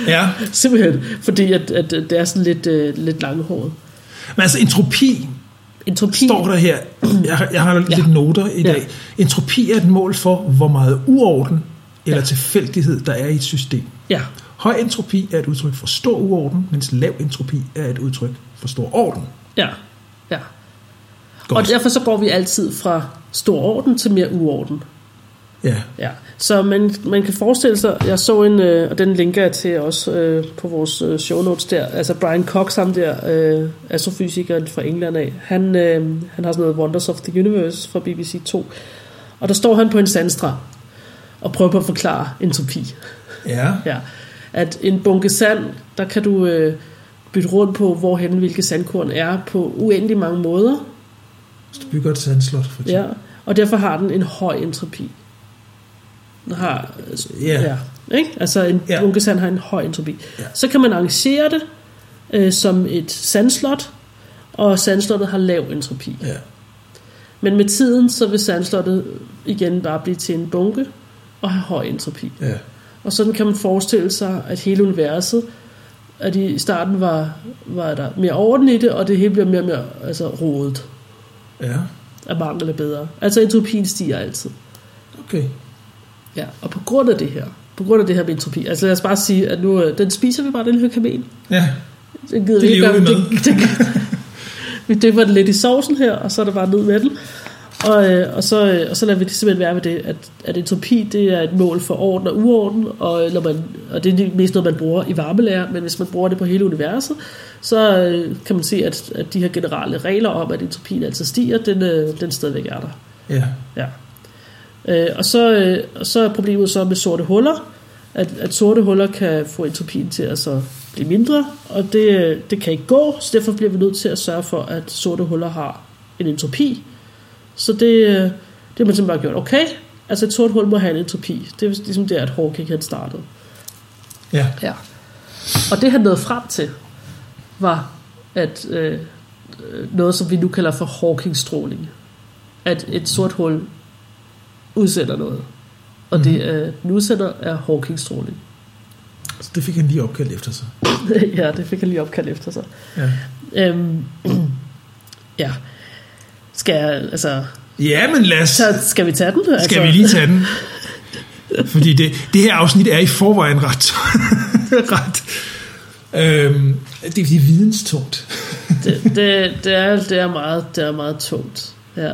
Ja. Simpelthen, fordi at, at det er sådan lidt, øh, lidt langhåret. Men altså entropi Entropi, står der her. Jeg, har- jeg har lidt noter i Ja. dag. Entropi er et mål for, hvor meget uorden eller Ja. tilfældighed der er i et system. ja, Høj entropi er et udtryk for stor uorden, mens lav entropi er et udtryk for stor orden. ja, ja. Godt. Og derfor så går vi altid fra stor orden til mere uorden. Ja. Ja, så man, man kan forestille sig, jeg så en, øh, og den linker jeg til også øh, på vores øh, show notes der, altså Brian Cox, ham der, øh, astrofysikeren fra England af, han, øh, han har sådan noget Wonders of the Universe fra BBC 2, og der står han på en sandstrand og prøver på at forklare entropi. Ja. Ja. At en bunke sand, der kan du øh, bytte rundt på, hvorhen hvilke sandkorn er på uendelig mange måder, Hvis du bygger et sandslot, for eksempel. Ja, og derfor har den en høj entropi. Den har, Ja. ja ikke? Altså en ja. bunke sand har en høj entropi. Ja. Så kan man arrangere det øh, som et sandslot, og sandslottet har lav entropi. Ja. Men med tiden, så vil sandslottet igen bare blive til en bunke og have høj entropi. ja. Og sådan kan man forestille sig, at hele universet, at i starten var, var der mere orden i det, og det hele bliver mere og mere altså, rodet Ja. af mangel af bedre. Altså entropien stiger altid. Okay. Ja, og på grund af det her, på grund af det her med entropi, altså lad os bare sige, at nu, øh, den spiser vi bare, den her kamel. Ja. Den gider Det vi ikke lever vi med. Det, det, vi dypper den lidt i sovsen her, og så er det bare ned med den. Og, øh, og, så, øh, og så lader vi det simpelthen være ved det, at, at entropi det er et mål for orden og uorden, og, når man, og det er mest noget, man bruger i varmelære, men hvis man bruger det på hele universet, så øh, kan man se, at, at de her generelle regler om, at entropien altså stiger, den, øh, den stadigvæk er der. Ja. Ja. Øh, og, så, øh, og så er problemet så med sorte huller, at, at sorte huller kan få entropien til at så blive mindre, og det, øh, det kan ikke gå, så derfor bliver vi nødt til at sørge for, at sorte huller har en entropi. Så det, øh, det har man simpelthen bare gjort. Okay, altså et sort hul må have en entropi. Det er ligesom der, at Hawking han startede. Ja. Ja. Og det han nåede frem til, var at øh, øh, noget, som vi nu kalder for Hawking-stråling. At et sort hul udsender noget. Og det, øh, den udsender er Hawking-stråling. Så det fik han lige opkaldt efter sig. ja, det fik han lige opkaldt efter sig. Ja. Øhm, ja. Skal jeg, altså, Ja, men lad os... så skal vi tage den? Altså, Skal vi lige tage den? Fordi det, det her afsnit er i forvejen ret... ret øhm, det er videnstungt. Det, det, det, er, det, er meget, det er meget tungt. Ja.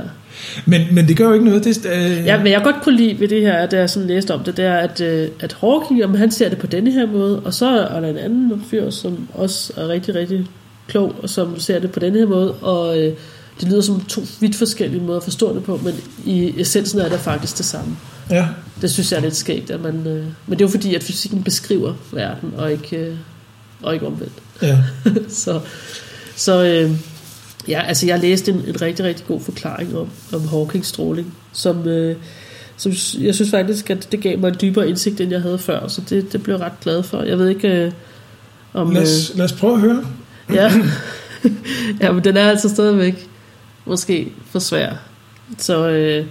Men, men det gør jo ikke noget. Det, øh, Ja, hvad jeg godt kunne lide ved det her, da jeg sådan læste om det, det er, at, øh, at Hawking, om han ser det på denne her måde, og så er der en anden fyr, som også er rigtig, rigtig klog, og som ser det på denne her måde, og øh, det lyder som to vidt forskellige måder at forstå det på, men i essensen er det faktisk det samme. ja. Det synes jeg er lidt skægt, at man, øh, men det er jo fordi, at fysikken beskriver verden, og ikke, øh, og ikke omvendt. ja. så så øh, ja, altså jeg læste en, en rigtig, rigtig god forklaring om, om Hawkings stråling, som, øh, som jeg synes faktisk, at det gav mig en dybere indsigt, end jeg havde før, så det, det blev jeg ret glad for. Jeg ved ikke, øh, om... Lad, os, lad os prøve at høre. Øh, ja. ja, men den er altså stadigvæk måske for svær. Så, øh,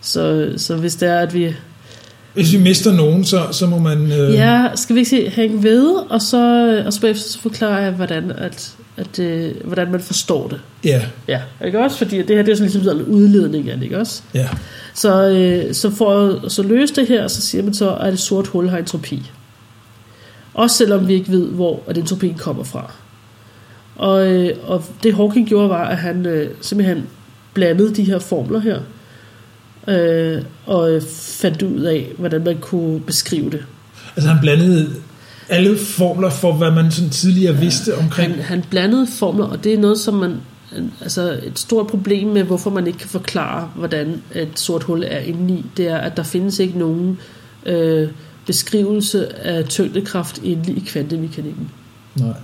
så, så hvis det er, at vi... Hvis vi mister nogen, så, så må man... Øh, Ja, skal vi ikke se, hænge ved, og så, og så bagefter så forklarer jeg, hvordan, at, at, øh, hvordan man forstår det. ja. Ja, ikke også? Fordi det her det er sådan ligesom sådan en udledning af det, ikke også? Ja. Så, øh, så for at så løse det her, så siger man så, at et sort hul har entropi. Også selvom vi ikke ved, hvor at entropien kommer fra. Og, øh, og det Hawking gjorde, var, at han øh, simpelthen blandede de her formler her, øh, og fandt ud af, hvordan man kunne beskrive det. Altså han blandede alle formler for, hvad man sådan tidligere vidste omkring... Han, han blandede formler, og det er noget, som man altså et stort problem med, hvorfor man ikke kan forklare, hvordan et sort hul er indeni, det er, at der findes ikke nogen øh, beskrivelse af tyngdekraft inde i kvantemekanikken. Nej.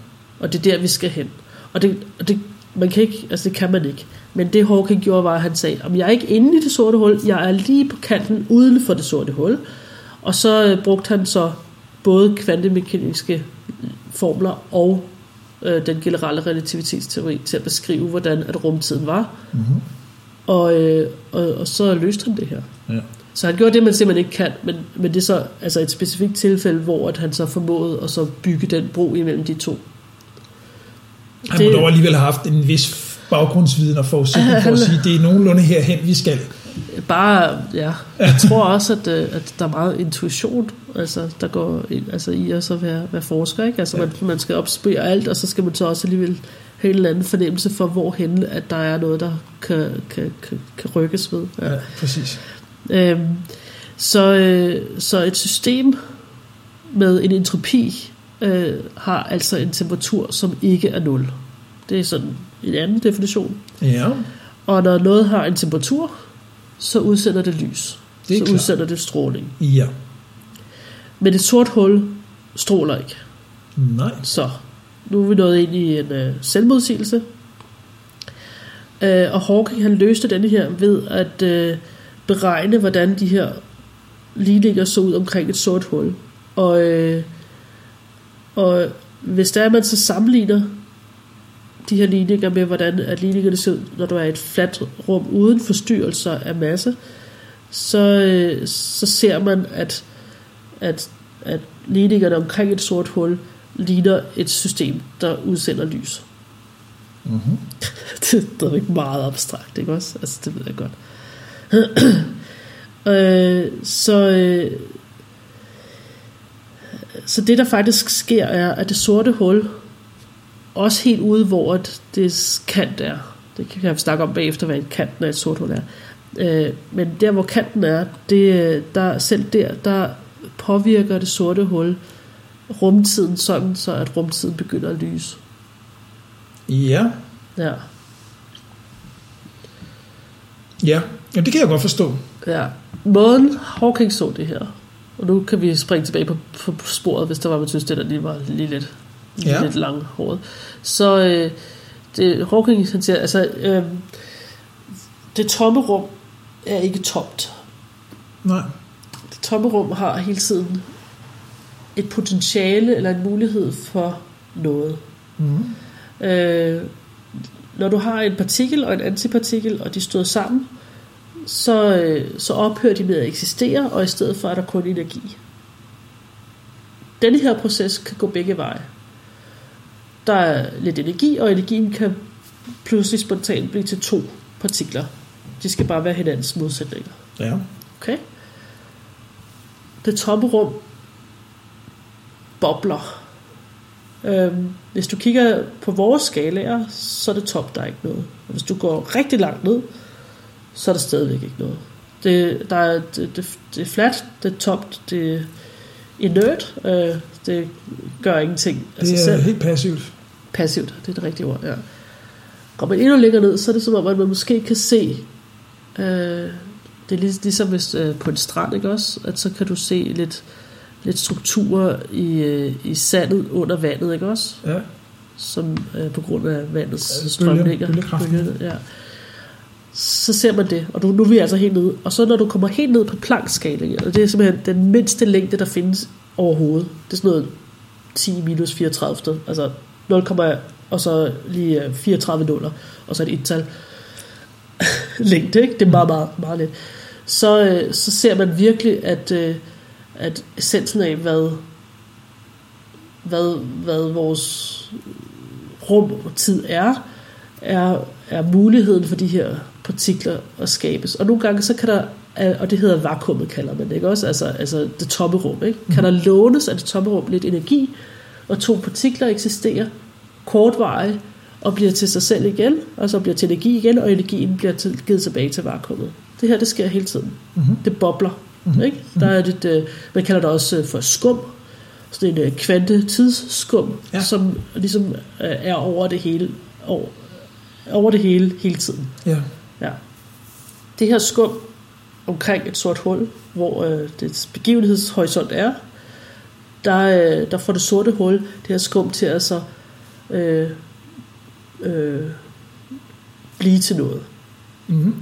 Og det er der, vi skal hen. Og det, og det, man kan ikke, altså det kan man ikke. Men det Hawking gjorde, var, at han sagde, om jeg er ikke inde i det sorte hul, jeg er lige på kanten uden for det sorte hul. Og så øh, brugte han så både kvantemekaniske formler og øh, den generelle relativitetsteori til at beskrive, hvordan at rumtiden var. Mm-hmm. Og, øh, og, og så løste han det her. Ja. Så han gjorde det, man simpelthen ikke kan, men, men det er så altså et specifikt tilfælde, hvor at han så formåede at så bygge den bro imellem de to. Han må dog alligevel have haft en vis baggrundsviden og forudsætning for at sige, at det er nogenlunde herhen, vi skal. Bare, ja, jeg tror også, at, øh, at der er meget intuition, altså, der går altså, i at så være, være forsker, ikke? Altså, Ja. man, man skal opspøre alt, og så skal man så også alligevel have en eller anden fornemmelse for, hvorhen at der er noget, der kan, kan, kan, kan rykkes ved. Ja, præcis. Øhm, så, øh, så et system med en entropi øh, har altså en temperatur, som ikke er nul. Det er sådan en anden definition. Ja, Og når noget har en temperatur, så udsender det lys. Det er så klart. udsender det stråling. ja. Men et sort hul stråler ikke. Nej. Så nu er vi nået ind i en øh, selvmodsigelse. Øh, og Hawking han løste denne her ved at øh, beregne, hvordan de her ligninger så ud omkring et sort hul. Og, øh, og hvis der er, man så sammenligner de her ligninger med, hvordan at ligningerne ser ud, når du er i et fladt rum uden forstyrrelser af masse, så, øh, så ser man, at, at, at ligningerne omkring et sort hul ligner et system, der udsender lys. Mm-hmm. det, det er ikke meget abstrakt, ikke også? Altså, det ved jeg godt. øh, så, øh, så det, der faktisk sker, er, at det sorte hul, også helt ude, hvor det kant er, det kan vi snakke om bagefter, hvad en kanten af et sort hul er, øh, men der, hvor kanten er, det, der, selv der, der påvirker det sorte hul rumtiden sådan, så at rumtiden begynder at lyse. Ja. Ja. Ja. ja, det kan jeg godt forstå. Ja. Måden Hawking så det her, og nu kan vi springe tilbage på, på sporet, hvis der var, man synes, det der lige var lige lidt, lige Ja. lidt langhåret. Så øh, det, Hawking han siger, altså, øh, det tomme rum er ikke tomt. Nej. Det tomme rum har hele tiden et potentiale eller en mulighed for noget. Mm. Øh, når du har en partikel og en antipartikel, og de støder sammen, så, øh, så ophører de med at eksistere, og i stedet for er der kun energi. Denne her proces kan gå begge veje. Der er lidt energi, og energien kan pludselig spontant blive til to partikler. De skal bare være hinandens modsætninger. Ja. Okay? Det tomme rum bobler. Øhm, hvis du kigger på vores skalaer, så er det top, der er ikke noget. Og hvis du går rigtig langt ned, så er der stadigvæk ikke noget. Det, der er, det, det, det er fladt, det er tomt, det er inert, øh, det gør ingenting af sig Det er selv. helt passivt. Passivt, det er det rigtige ord, ja. Går man endnu længere ned, så er det som om, at man måske kan se, øh, det er lig- ligesom hvis, øh, på en strand, ikke også? At så kan du se lidt, lidt strukturer i, øh, i sandet under vandet, ikke også? Ja. Som øh, på grund af vandets Ja, bølger- strømninger. bølgerne, ja. Så ser man det, og nu, nu er vi altså helt nede. Og så når du kommer helt ned på plankskalaen, og det er simpelthen den mindste længde, der findes overhovedet. Det er sådan noget 10 minus 34, altså 0, og så lige øh, 34 nuller, og så et et-tal længde, ikke? Det er meget, meget, meget lidt. Så, øh, så ser man virkelig, at, øh, at essensen af, hvad, hvad, hvad vores rum og tid er, er, er muligheden for de her partikler at skabes. Og nogle gange så kan der, og det hedder vakuumet kalder man det, ikke også? Altså, altså det tomme rum, ikke? Kan der lånes af det tomme rum lidt energi, og to partikler eksisterer kortvarigt, og bliver til sig selv igen, og så bliver til energi igen, og energien bliver til, givet tilbage til vakuumet. Det her, det sker hele tiden. Mhm. Det bobler. Ikke? Der er det, øh, man kalder det også øh, for skum, sådan en øh, kvantetidsskum, ja. som ligesom øh, er over det hele, over, over det hele, hele tiden. Ja. Det her skum omkring et sort hul, hvor øh, det begivenhedshorisont er, der, øh, der får det sorte hul, det her skum til at så øh, øh, blive til noget. Mm-hmm.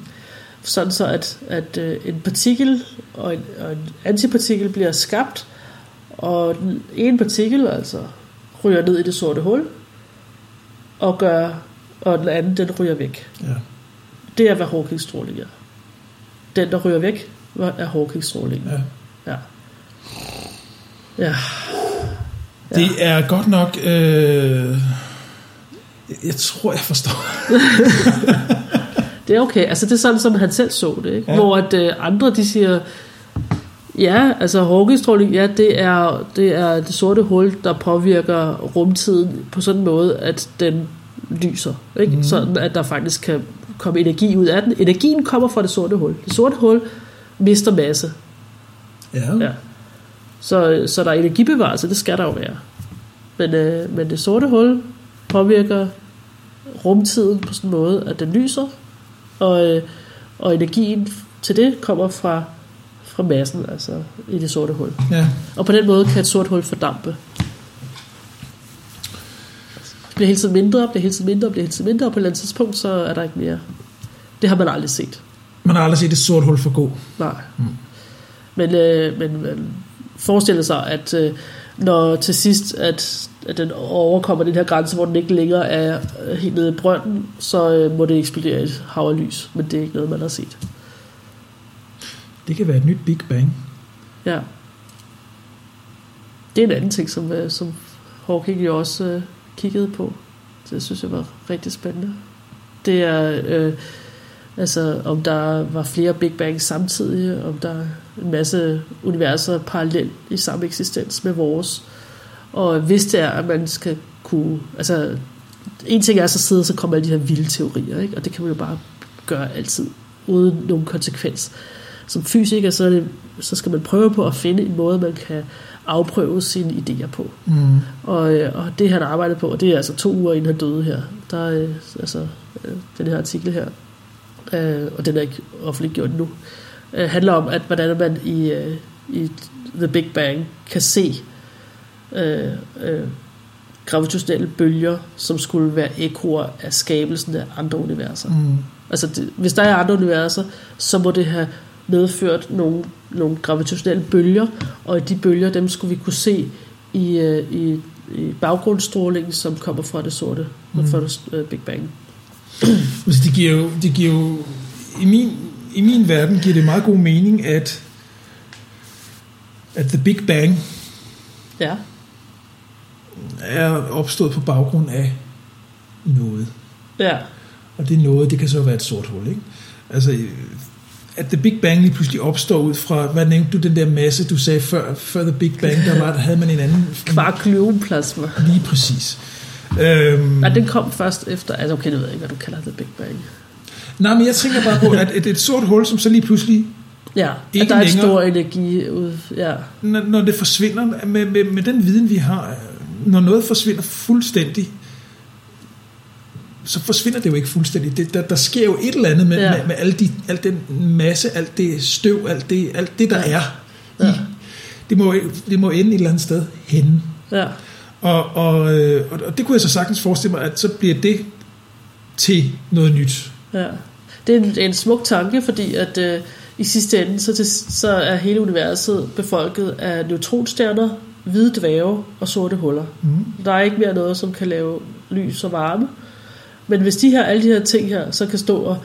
Sådan så, at, at øh, en partikel og en, og en antipartikel bliver skabt, Og ene partikel altså ryger ned i det sorte hul, og gør, og den anden, den ryger væk. Ja. Det er, hvad Hawking-stråling er. Den, der ryger væk, er Hawking-stråling. ja. Ja. Ja. Det er godt nok... Øh, jeg tror, jeg forstår. Det er okay. Altså, det er sådan, som han selv så det. Ikke? Ja. Ja. Hvor at, øh, andre, de siger, ja, altså Hawking-stråling, ja, det er, det er det sorte hul, der påvirker rumtiden på sådan en måde, at den lyser. Ikke? Mm. Sådan, at der faktisk kan komme energi ud af den. Energien kommer fra det sorte hul. Det sorte hul mister masse. Ja. Ja. Så, så der er energibevarelse, det skal der jo være. Men, øh, men det sorte hul påvirker rumtiden på sådan en måde, at den lyser, og, øh, og energien til det kommer fra, fra massen, altså i det sorte hul. ja. Og på den måde kan et sort hul fordampe. Det bliver hele tiden mindre, bliver hele tiden mindre, bliver hele tiden mindre, og på et eller andet tidspunkt, så er der ikke mere. Det har man aldrig set. Man har aldrig set et sort hul for gå. Nej. Mm. Men, øh, men man forestiller sig, at øh, når til sidst, at, at den overkommer den her grænse, hvor den ikke længere er øh, helt nede i brønden, så øh, må det eksplodere et hav af lys. Men det er ikke noget, man har set. Det kan være et nyt Big Bang. Ja. Det er en anden ting, som, øh, som Hawking jo også øh, kiggede på. Det synes jeg var rigtig spændende. Det er, øh, altså, om der var flere Big Bang samtidig, om der er en masse universer parallelt i samme eksistens med vores. Og hvis det er, at man skal kunne... Altså, en ting er så sidde, så kommer alle de her vilde teorier, ikke? og det kan man jo bare gøre altid, uden nogen konsekvens. Som fysiker, så, er det, så skal man prøve på at finde en måde, man kan afprøve sine idéer på. Mm. Og, øh, og det han arbejdet på, og det er altså to uger inden han døde her, der er øh, altså øh, den her artikel her, øh, og den er ikke offentliggjort nu, øh, handler om, at hvordan man i, øh, i The Big Bang kan se øh, øh, gravitationelle bølger, som skulle være ekoer af skabelsen af andre universer. Mm. Altså, det, hvis der er andre universer, så må det have medført nogle, nogle gravitationelle bølger, og de bølger, dem skulle vi kunne se i, øh, i, i baggrundsstrålingen, som kommer fra det sorte, mm. fra det øh, Big Bang. Altså, det giver jo, det giver jo i, min, i min verden giver det meget god mening, at, at The Big Bang Ja, er opstået på baggrund af noget. ja, Og det noget, det kan så være et sort hul, ikke? Altså, at The Big Bang lige pludselig opstår ud fra, hvad nævnte du, den der masse, du sagde før, før The Big Bang, der var, der havde man en anden... kvarkløveplasma. Lige præcis. Øhm, Nej, den kom først efter, altså okay, jeg ved ikke, hvad du kalder det Big Bang. nej, men jeg tænker bare på, at et, et sort hul, som så lige pludselig, Ja, Ikke at der er længere. stor energi ud, ja. når, når det forsvinder, med, med, med den viden, vi har, når noget forsvinder fuldstændig, så forsvinder det jo ikke fuldstændig. Det, der, der sker jo et eller andet med, Ja. med, med al, de, al den masse, alt det støv, alt det, alt det der Ja. er. Ja. I, det, må, det må ende et eller andet sted henne. ja. Og, og, øh, og, og det kunne jeg så sagtens forestille mig, at så bliver det til noget nyt. Ja. Det er en, en smuk tanke, fordi at øh, i sidste ende, så, til, så er hele universet befolket af neutronstjerner, hvide dvæve og sorte huller. Mm. Der er ikke mere noget, som kan lave lys og varme. Men hvis de her, alle de her ting her, så kan stå og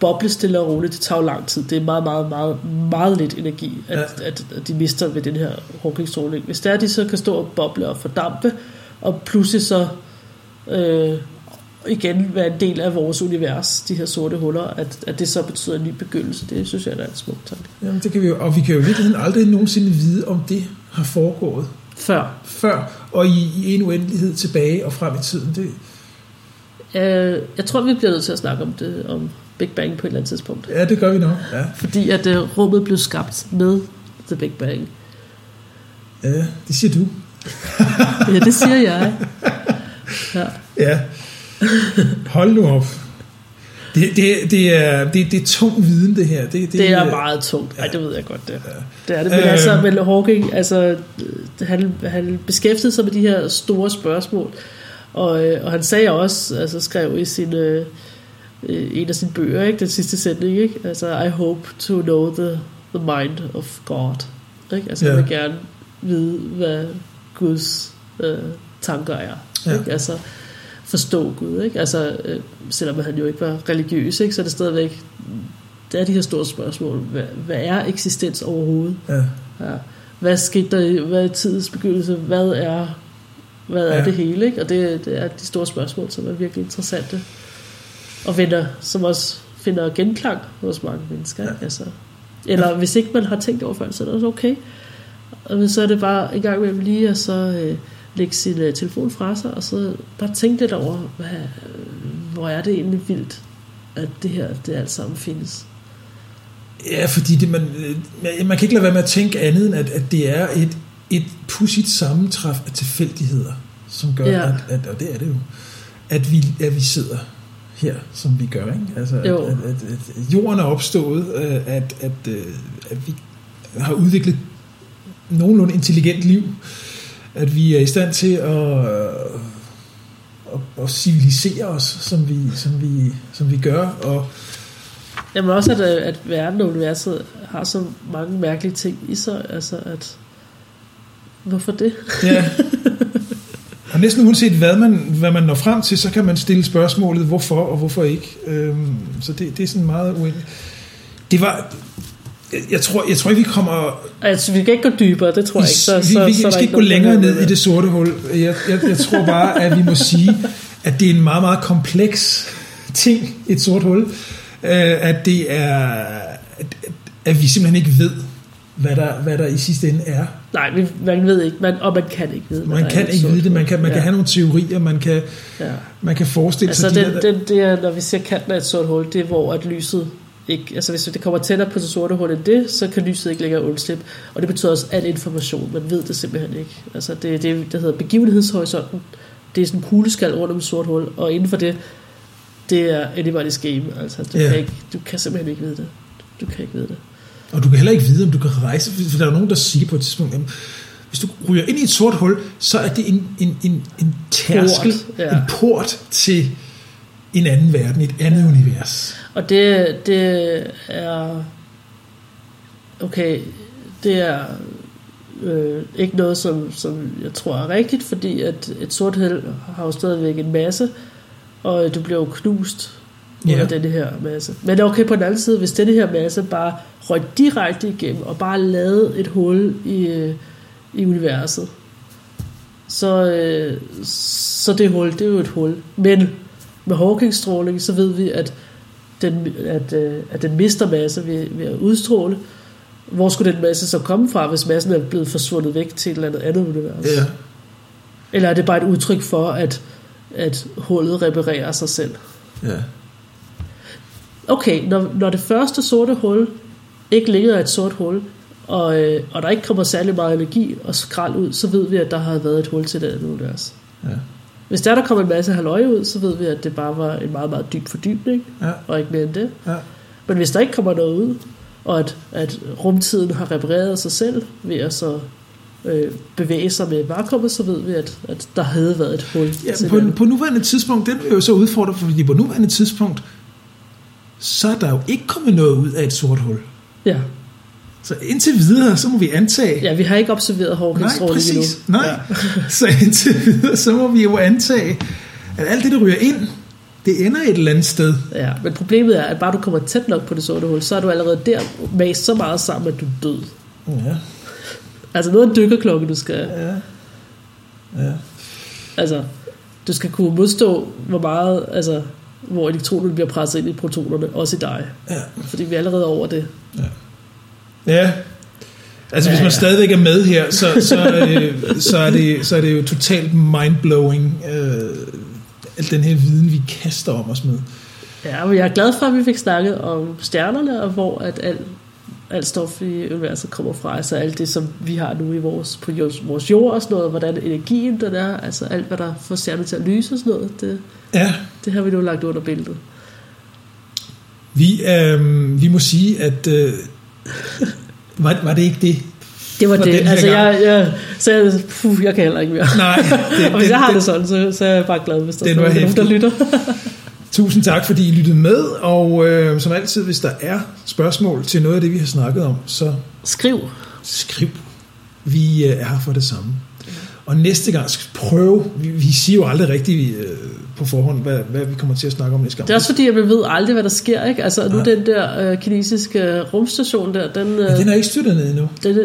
boble stille og roligt, det tager jo lang tid. Det er meget, meget, meget, meget lidt energi, at, Ja. at, at de mister ved den her Hawking-stråling. Hvis det er, de så kan stå og boble og fordampe, og pludselig så øh, igen være en del af vores univers, de her sorte huller, at, at det så betyder en ny begyndelse. Det synes jeg er en smuk tanke. Jamen, det kan vi jo, og vi kan jo i virkeligheden aldrig nogensinde vide, om det har foregået Før. før, og i, i en uendelighed tilbage og frem i tiden. Det, Øh, jeg tror, vi bliver nødt til at snakke om det, om Big Bang på et eller andet tidspunkt. ja, det gør vi nok. Ja, Fordi at øh, rummet blev skabt med The Big Bang. ja det siger du. Ja, det siger jeg. Ja. Ja. Hold nu op. Det, det, det, er, det, det er tung viden, det her. Det, det, Det er meget tungt. Ej, det ved jeg godt, det er. Det er det. Men Øh. altså, men Hawking, altså, øh, han, han beskæftigede sig med de her store spørgsmål. Og, øh, og han sagde også, altså skrev i sin, øh, øh, en af sine bøger, ikke, den sidste sætning, ikke? Altså, I hope to know the, the mind of God. Ikke? Altså, Ja. han vil gerne vide, hvad Guds øh, tanker er. Ikke? Altså forstå Gud. Ikke? Altså, øh, selvom han jo ikke var religiøs, ikke, så er det stadigvæk det er de her store spørgsmål. Hvad, hvad er eksistens overhovedet? Ja. Ja. Hvad skete der? Hvad er tidens begyndelse? Hvad er, hvad er Ja. det hele? Ikke? Og det, det er de store spørgsmål, som er virkelig interessante. Og vender, som også finder genklang hos mange mennesker. Ja. Altså, eller ja. hvis ikke man har tænkt over før, så er det også okay. Og så er det bare en gang imellem lige at så øh, lægge sin øh, telefon fra sig, og så bare tænke lidt over, hvad, øh, hvor er det egentlig vildt, at det her, det alt sammen findes. Ja, fordi det, man, øh, man kan ikke lade være med at tænke andet end, at, at det er et, et pudsigt sammentræf af tilfældigheder, som gør, Ja. at, at, og det er det jo, at vi, at vi sidder her, som vi gør. Ikke? Altså, at, at, at, at jorden er opstået, øh, at, at, øh, at vi har udviklet nogenlunde intelligent liv, at vi er i stand til at, øh, at, at civilisere os, som vi, som vi, som vi gør, og Jamen også, at, at verden og universet har så mange mærkelige ting i sig. Altså at... Hvorfor det? Ja. Og næsten uanset hvad man, hvad man når frem til, så kan man stille spørgsmålet, hvorfor og hvorfor ikke. Øhm, så det, det er sådan meget uendeligt. Det var... Jeg, jeg, tror, jeg tror ikke, vi kommer... Altså, vi kan ikke gå dybere, det tror jeg ikke. Så, vi, så, vi, så vi er der skal ikke gå længere ned i det sorte hul. Jeg, jeg, jeg tror bare, at vi må sige, at det er en meget, meget kompleks ting, et sort hul. Øh, at det er... At, at vi simpelthen ikke ved, hvad der, hvad der i sidste ende er. Nej, man ved ikke, man, og man kan ikke vide, Man kan ikke vide det. Man kan, man kan ja. have nogle teorier, man kan, Ja. man kan forestille Altså, sig de den, der, den, det er, når vi ser kanten af et sort hul, det er, hvor at lyset ikke, altså hvis det kommer tættere på det sorte hul end det, så kan lyset ikke længere undslippe. Og det betyder også al information, man ved det simpelthen ikke. Altså det, det der hedder begivenhedshorisonten, det er sådan en kugleskal rundt om et sort hul, og inden for det, det er anybody's game. Altså du, Ja. kan ikke, du kan simpelthen ikke vide det. Du kan ikke vide det. Og du kan heller ikke vide, om du kan rejse, for der er nogen, der siger på et tidspunkt, jamen, hvis du ryger ind i et sort hul, så er det en, en, en, en tærskel, Port, ja. en port til en anden verden, et andet univers. Og det, det er... Okay, det er øh, ikke noget, som, som jeg tror er rigtigt, fordi at et sort hul har jo stadigvæk en masse, og du bliver jo knust under Ja. denne her masse. Men okay, på den anden side, hvis denne her masse bare røg direkte igennem, og bare lavede et hul i, øh, i universet, så, øh, så det hul, det er jo et hul. Men med Hawking-stråling, så ved vi, at den, at, øh, at den mister masse ved, ved at udstråle. Hvor skulle den masse så komme fra, hvis massen er blevet forsvundet væk til et eller andet andet univers? Ja. Eller er det bare et udtryk for, at, at hullet reparerer sig selv? ja. Okay, når, når det første sorte hul ikke længere er et sort hul, og, øh, og der ikke kommer særlig meget energi og skrald ud, så ved vi, at der har været et hul til det andet univers. Ja. Hvis der, der kommer en masse halvøje ud, så ved vi, at det bare var en meget, meget dyb fordybning, Ja. og ikke mere end det. Ja. Men hvis der ikke kommer noget ud, og at, at rumtiden har repareret sig selv ved at så øh, bevæge sig med vakuumet, så ved vi, at, at der havde været et hul. Ja, på, på nuværende tidspunkt, den vil jo så udfordre, fordi på nuværende tidspunkt, så er der jo ikke kommet noget ud af et sort hul. Ja. Så indtil videre, så må vi antage, ja, vi har ikke observeret Nej, Hawking-stråling endnu. præcis. Nej. Ja. Så indtil videre, så må vi jo antage, at alt det, der ryger ind, det ender et eller andet sted. Ja, men problemet er, at bare du kommer tæt nok på det sorte hul, så er du allerede der mast så meget sammen, at du er død. Ja, Altså noget af en dykkerklokke, du skal... ja, ja. Altså, du skal kunne modstå, hvor meget... Altså, hvor elektronerne bliver presset ind i protonerne, også i dig. Ja. Fordi vi er allerede over det. ja. Altså, hvis Ja, man ja. stadigvæk er med her, så, så, er, det, så, er, det, så er det jo totalt mindblowing, øh, al den her viden, vi kaster om os med. Ja, men jeg er glad for, at vi fik snakket om stjernerne, og hvor at alt, alt stof i universet kommer fra. Altså alt det, som vi har nu i vores, på vores jord og sådan noget, hvordan energien den er, altså alt, hvad der får stjerner til at lyse og sådan noget, det, Ja, det har vi nu lagt under billedet. vi, øh, vi må sige, at... Øh, var, var det ikke det? Det var det. den Altså, gang. jeg, jeg, så jeg, puh, jeg kan heller ikke mere. Nej, det, og hvis jeg har det, det sådan, så, så er jeg bare glad, hvis der Den er nogen, der lytter. Tusind tak, fordi I lyttede med, og øh, som altid, hvis der er spørgsmål til noget af det, vi har snakket om, så Skriv. skriv. Vi øh, er her for det samme. Og næste gang skal vi prøve, vi, siger jo aldrig rigtigt øh, på forhånd, hvad, hvad vi kommer til at snakke om næste gang. Det er også fordi, at vi ved aldrig, hvad der sker. Ikke? Altså nu den der øh, kinesiske rumstation der, den, øh, Men den er ikke styrtet ned endnu. den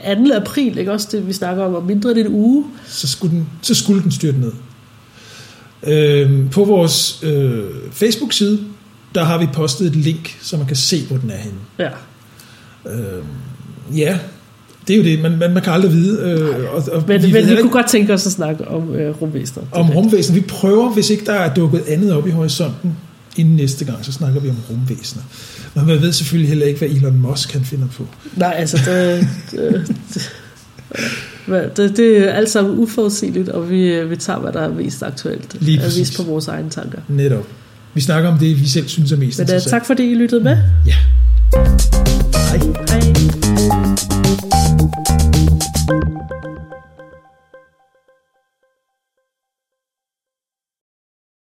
er 2. april, ikke også det, vi snakker om, om mindre end en uge. så skulle den, så skulle den styrte ned. Øhm, på vores øh, Facebook-side, der har vi postet et link, så man kan se, hvor den er henne. Ja. Øhm, ja, det er jo det, man, man, man kan aldrig vide. Øh, og, og Men, ved men vi heller kunne ikke godt tænke os at snakke om øh, rumvæsener. om rumvæsen. Vi prøver, hvis ikke der er dukket andet op i horisonten, inden næste gang, så snakker vi om rumvæsener. Men man ved selvfølgelig heller ikke, hvad Elon Musk kan finde på. Nej, altså det, det, det, det, det er alt sammen uforudsigeligt, og vi, vi tager, hvad der er mest aktuelt. Lige præcis. vise på vores egne tanker. Netop. Vi snakker om det, vi selv synes er mest Men uh, interessant. tak fordi I lyttede med. Ja. Hej. Hej.